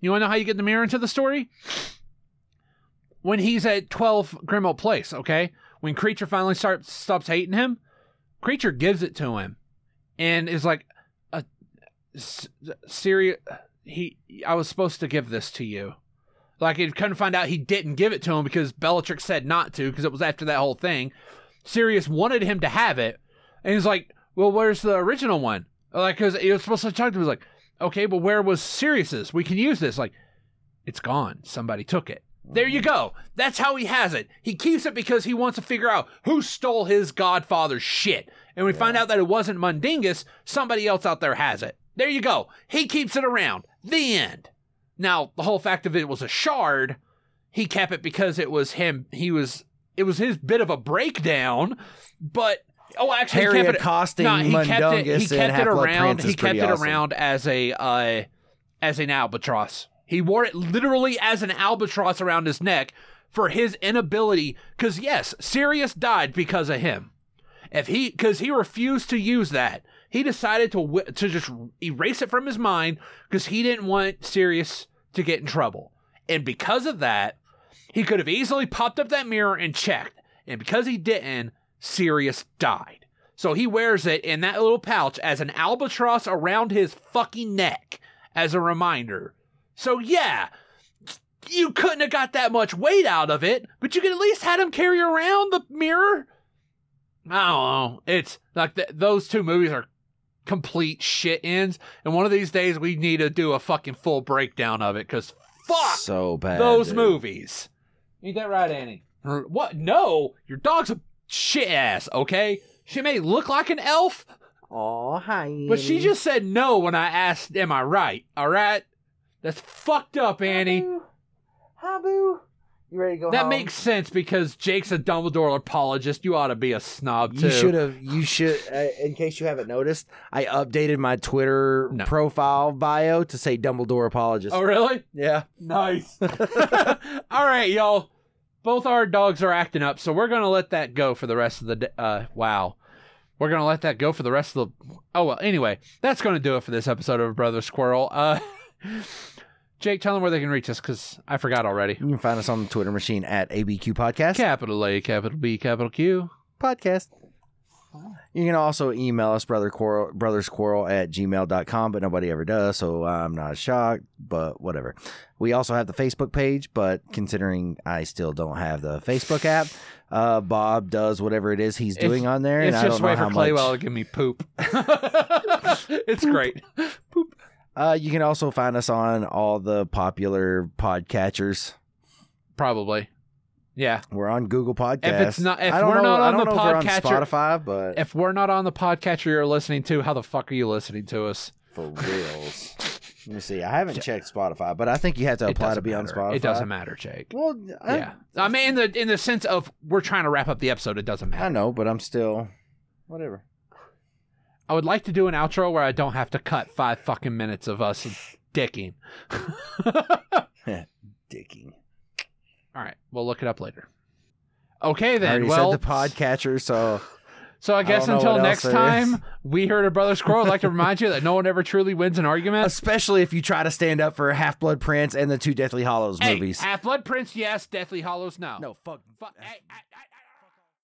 You wanna know how you get the mirror into the story? When he's at 12 Grimmauld Place, okay? When Kreacher finally starts stops hating him, Kreacher gives it to him and is like uh, a serious he I was supposed to give this to you. Like he couldn't find out he didn't give it to him because Bellatrix said not to because it was after that whole thing. Sirius wanted him to have it, and he's like, "Well, where's the original one?" Like, because he was supposed to talk to him. He was like, "Okay, but where was Sirius's? We can use this." Like, it's gone. Somebody took it. There you go. That's how he has it. He keeps it because he wants to figure out who stole his godfather's shit. And we find out that it wasn't Mundungus. Somebody else out there has it. There you go. He keeps it around. The end. Now, the whole fact of it was a shard, he kept it because it was him. He was, it was his bit of a breakdown, but, oh, actually, he Harry kept it, accosting no, he kept it, Mundungus he kept it around, he kept it awesome. around as a, uh, as an albatross. He wore it literally as an albatross around his neck for his inability, because yes, Sirius died because of him. If he, because he refused to use that, he decided to to just erase it from his mind because he didn't want Sirius to get in trouble. And because of that, he could have easily popped up that mirror and checked. And because he didn't, Sirius died. So he wears it in that little pouch as an albatross around his fucking neck as a reminder. So yeah, you couldn't have got that much weight out of it, but you could at least had him carry around the mirror. I don't know. It's like th- those two movies are complete shit ends, and one of these days we need to do a fucking full breakdown of it because fuck So bad. those dude. movies. Ain't that right, Annie? What? No, your dog's a shit ass. Okay, she may look like an elf, Aw, hi. but she just said no when I asked, "Am I right?" All right, that's fucked up, Annie. Hi, boo. You ready to go That home? makes sense because Jake's a Dumbledore apologist. You ought to be a snob too. You should have. You should. Uh, in case you haven't noticed, I updated my Twitter No. profile bio to say Dumbledore apologist. Oh, really? yeah. Nice. All right, y'all. Both our dogs are acting up, so we're gonna let that go for the rest of the day. Uh, wow. We're gonna let that go for the rest of the. Oh well. Anyway, that's gonna do it for this episode of Brothers Quarrel. Uh, Jake, tell them where they can reach us because I forgot already. You can find us on the Twitter machine at ABQ Podcast. Capital A, capital B, capital Q. Podcast. You can also email us, brother Quarrel, brothersquarrel at gmail.com, but nobody ever does, so I'm not shocked, but whatever. We also have the Facebook page, but considering I still don't have the Facebook app, uh, Bob does whatever it is he's It's- doing on there, and It's I just don't a know way how for much. Claywell to give me poop. it's great. Uh, you can also find us on all the popular podcatchers. Probably. Yeah. We're on Google Podcasts. If it's not- if I don't we're know, not I on don't the know if we're on podcatcher- Spotify, but If we're not on the podcatcher you're listening to, how the fuck are you listening to us? for reals. Let me see. I haven't checked Spotify, but I think you have to apply to doesn't be on. Spotify. It doesn't matter, Jake. Well, I, yeah. I mean in the in the sense of we're trying to wrap up the episode, it doesn't matter. I know, but I'm still whatever. I would like to do an outro where I don't have to cut five fucking minutes of us dicking. Dicking. All right, we'll look it up later. Okay I then. already Well, said the podcatcher, so So I guess don't until next there is. time, we heard a brothers quarrel. I'd like to remind you that no one ever truly wins an argument. Especially if you try to stand up for Half Blood Prince and the two Deathly Hallows Hey, movies. Half Blood Prince, yes. Deathly Hallows, no. no, fuck. Fuck, hey, I- I-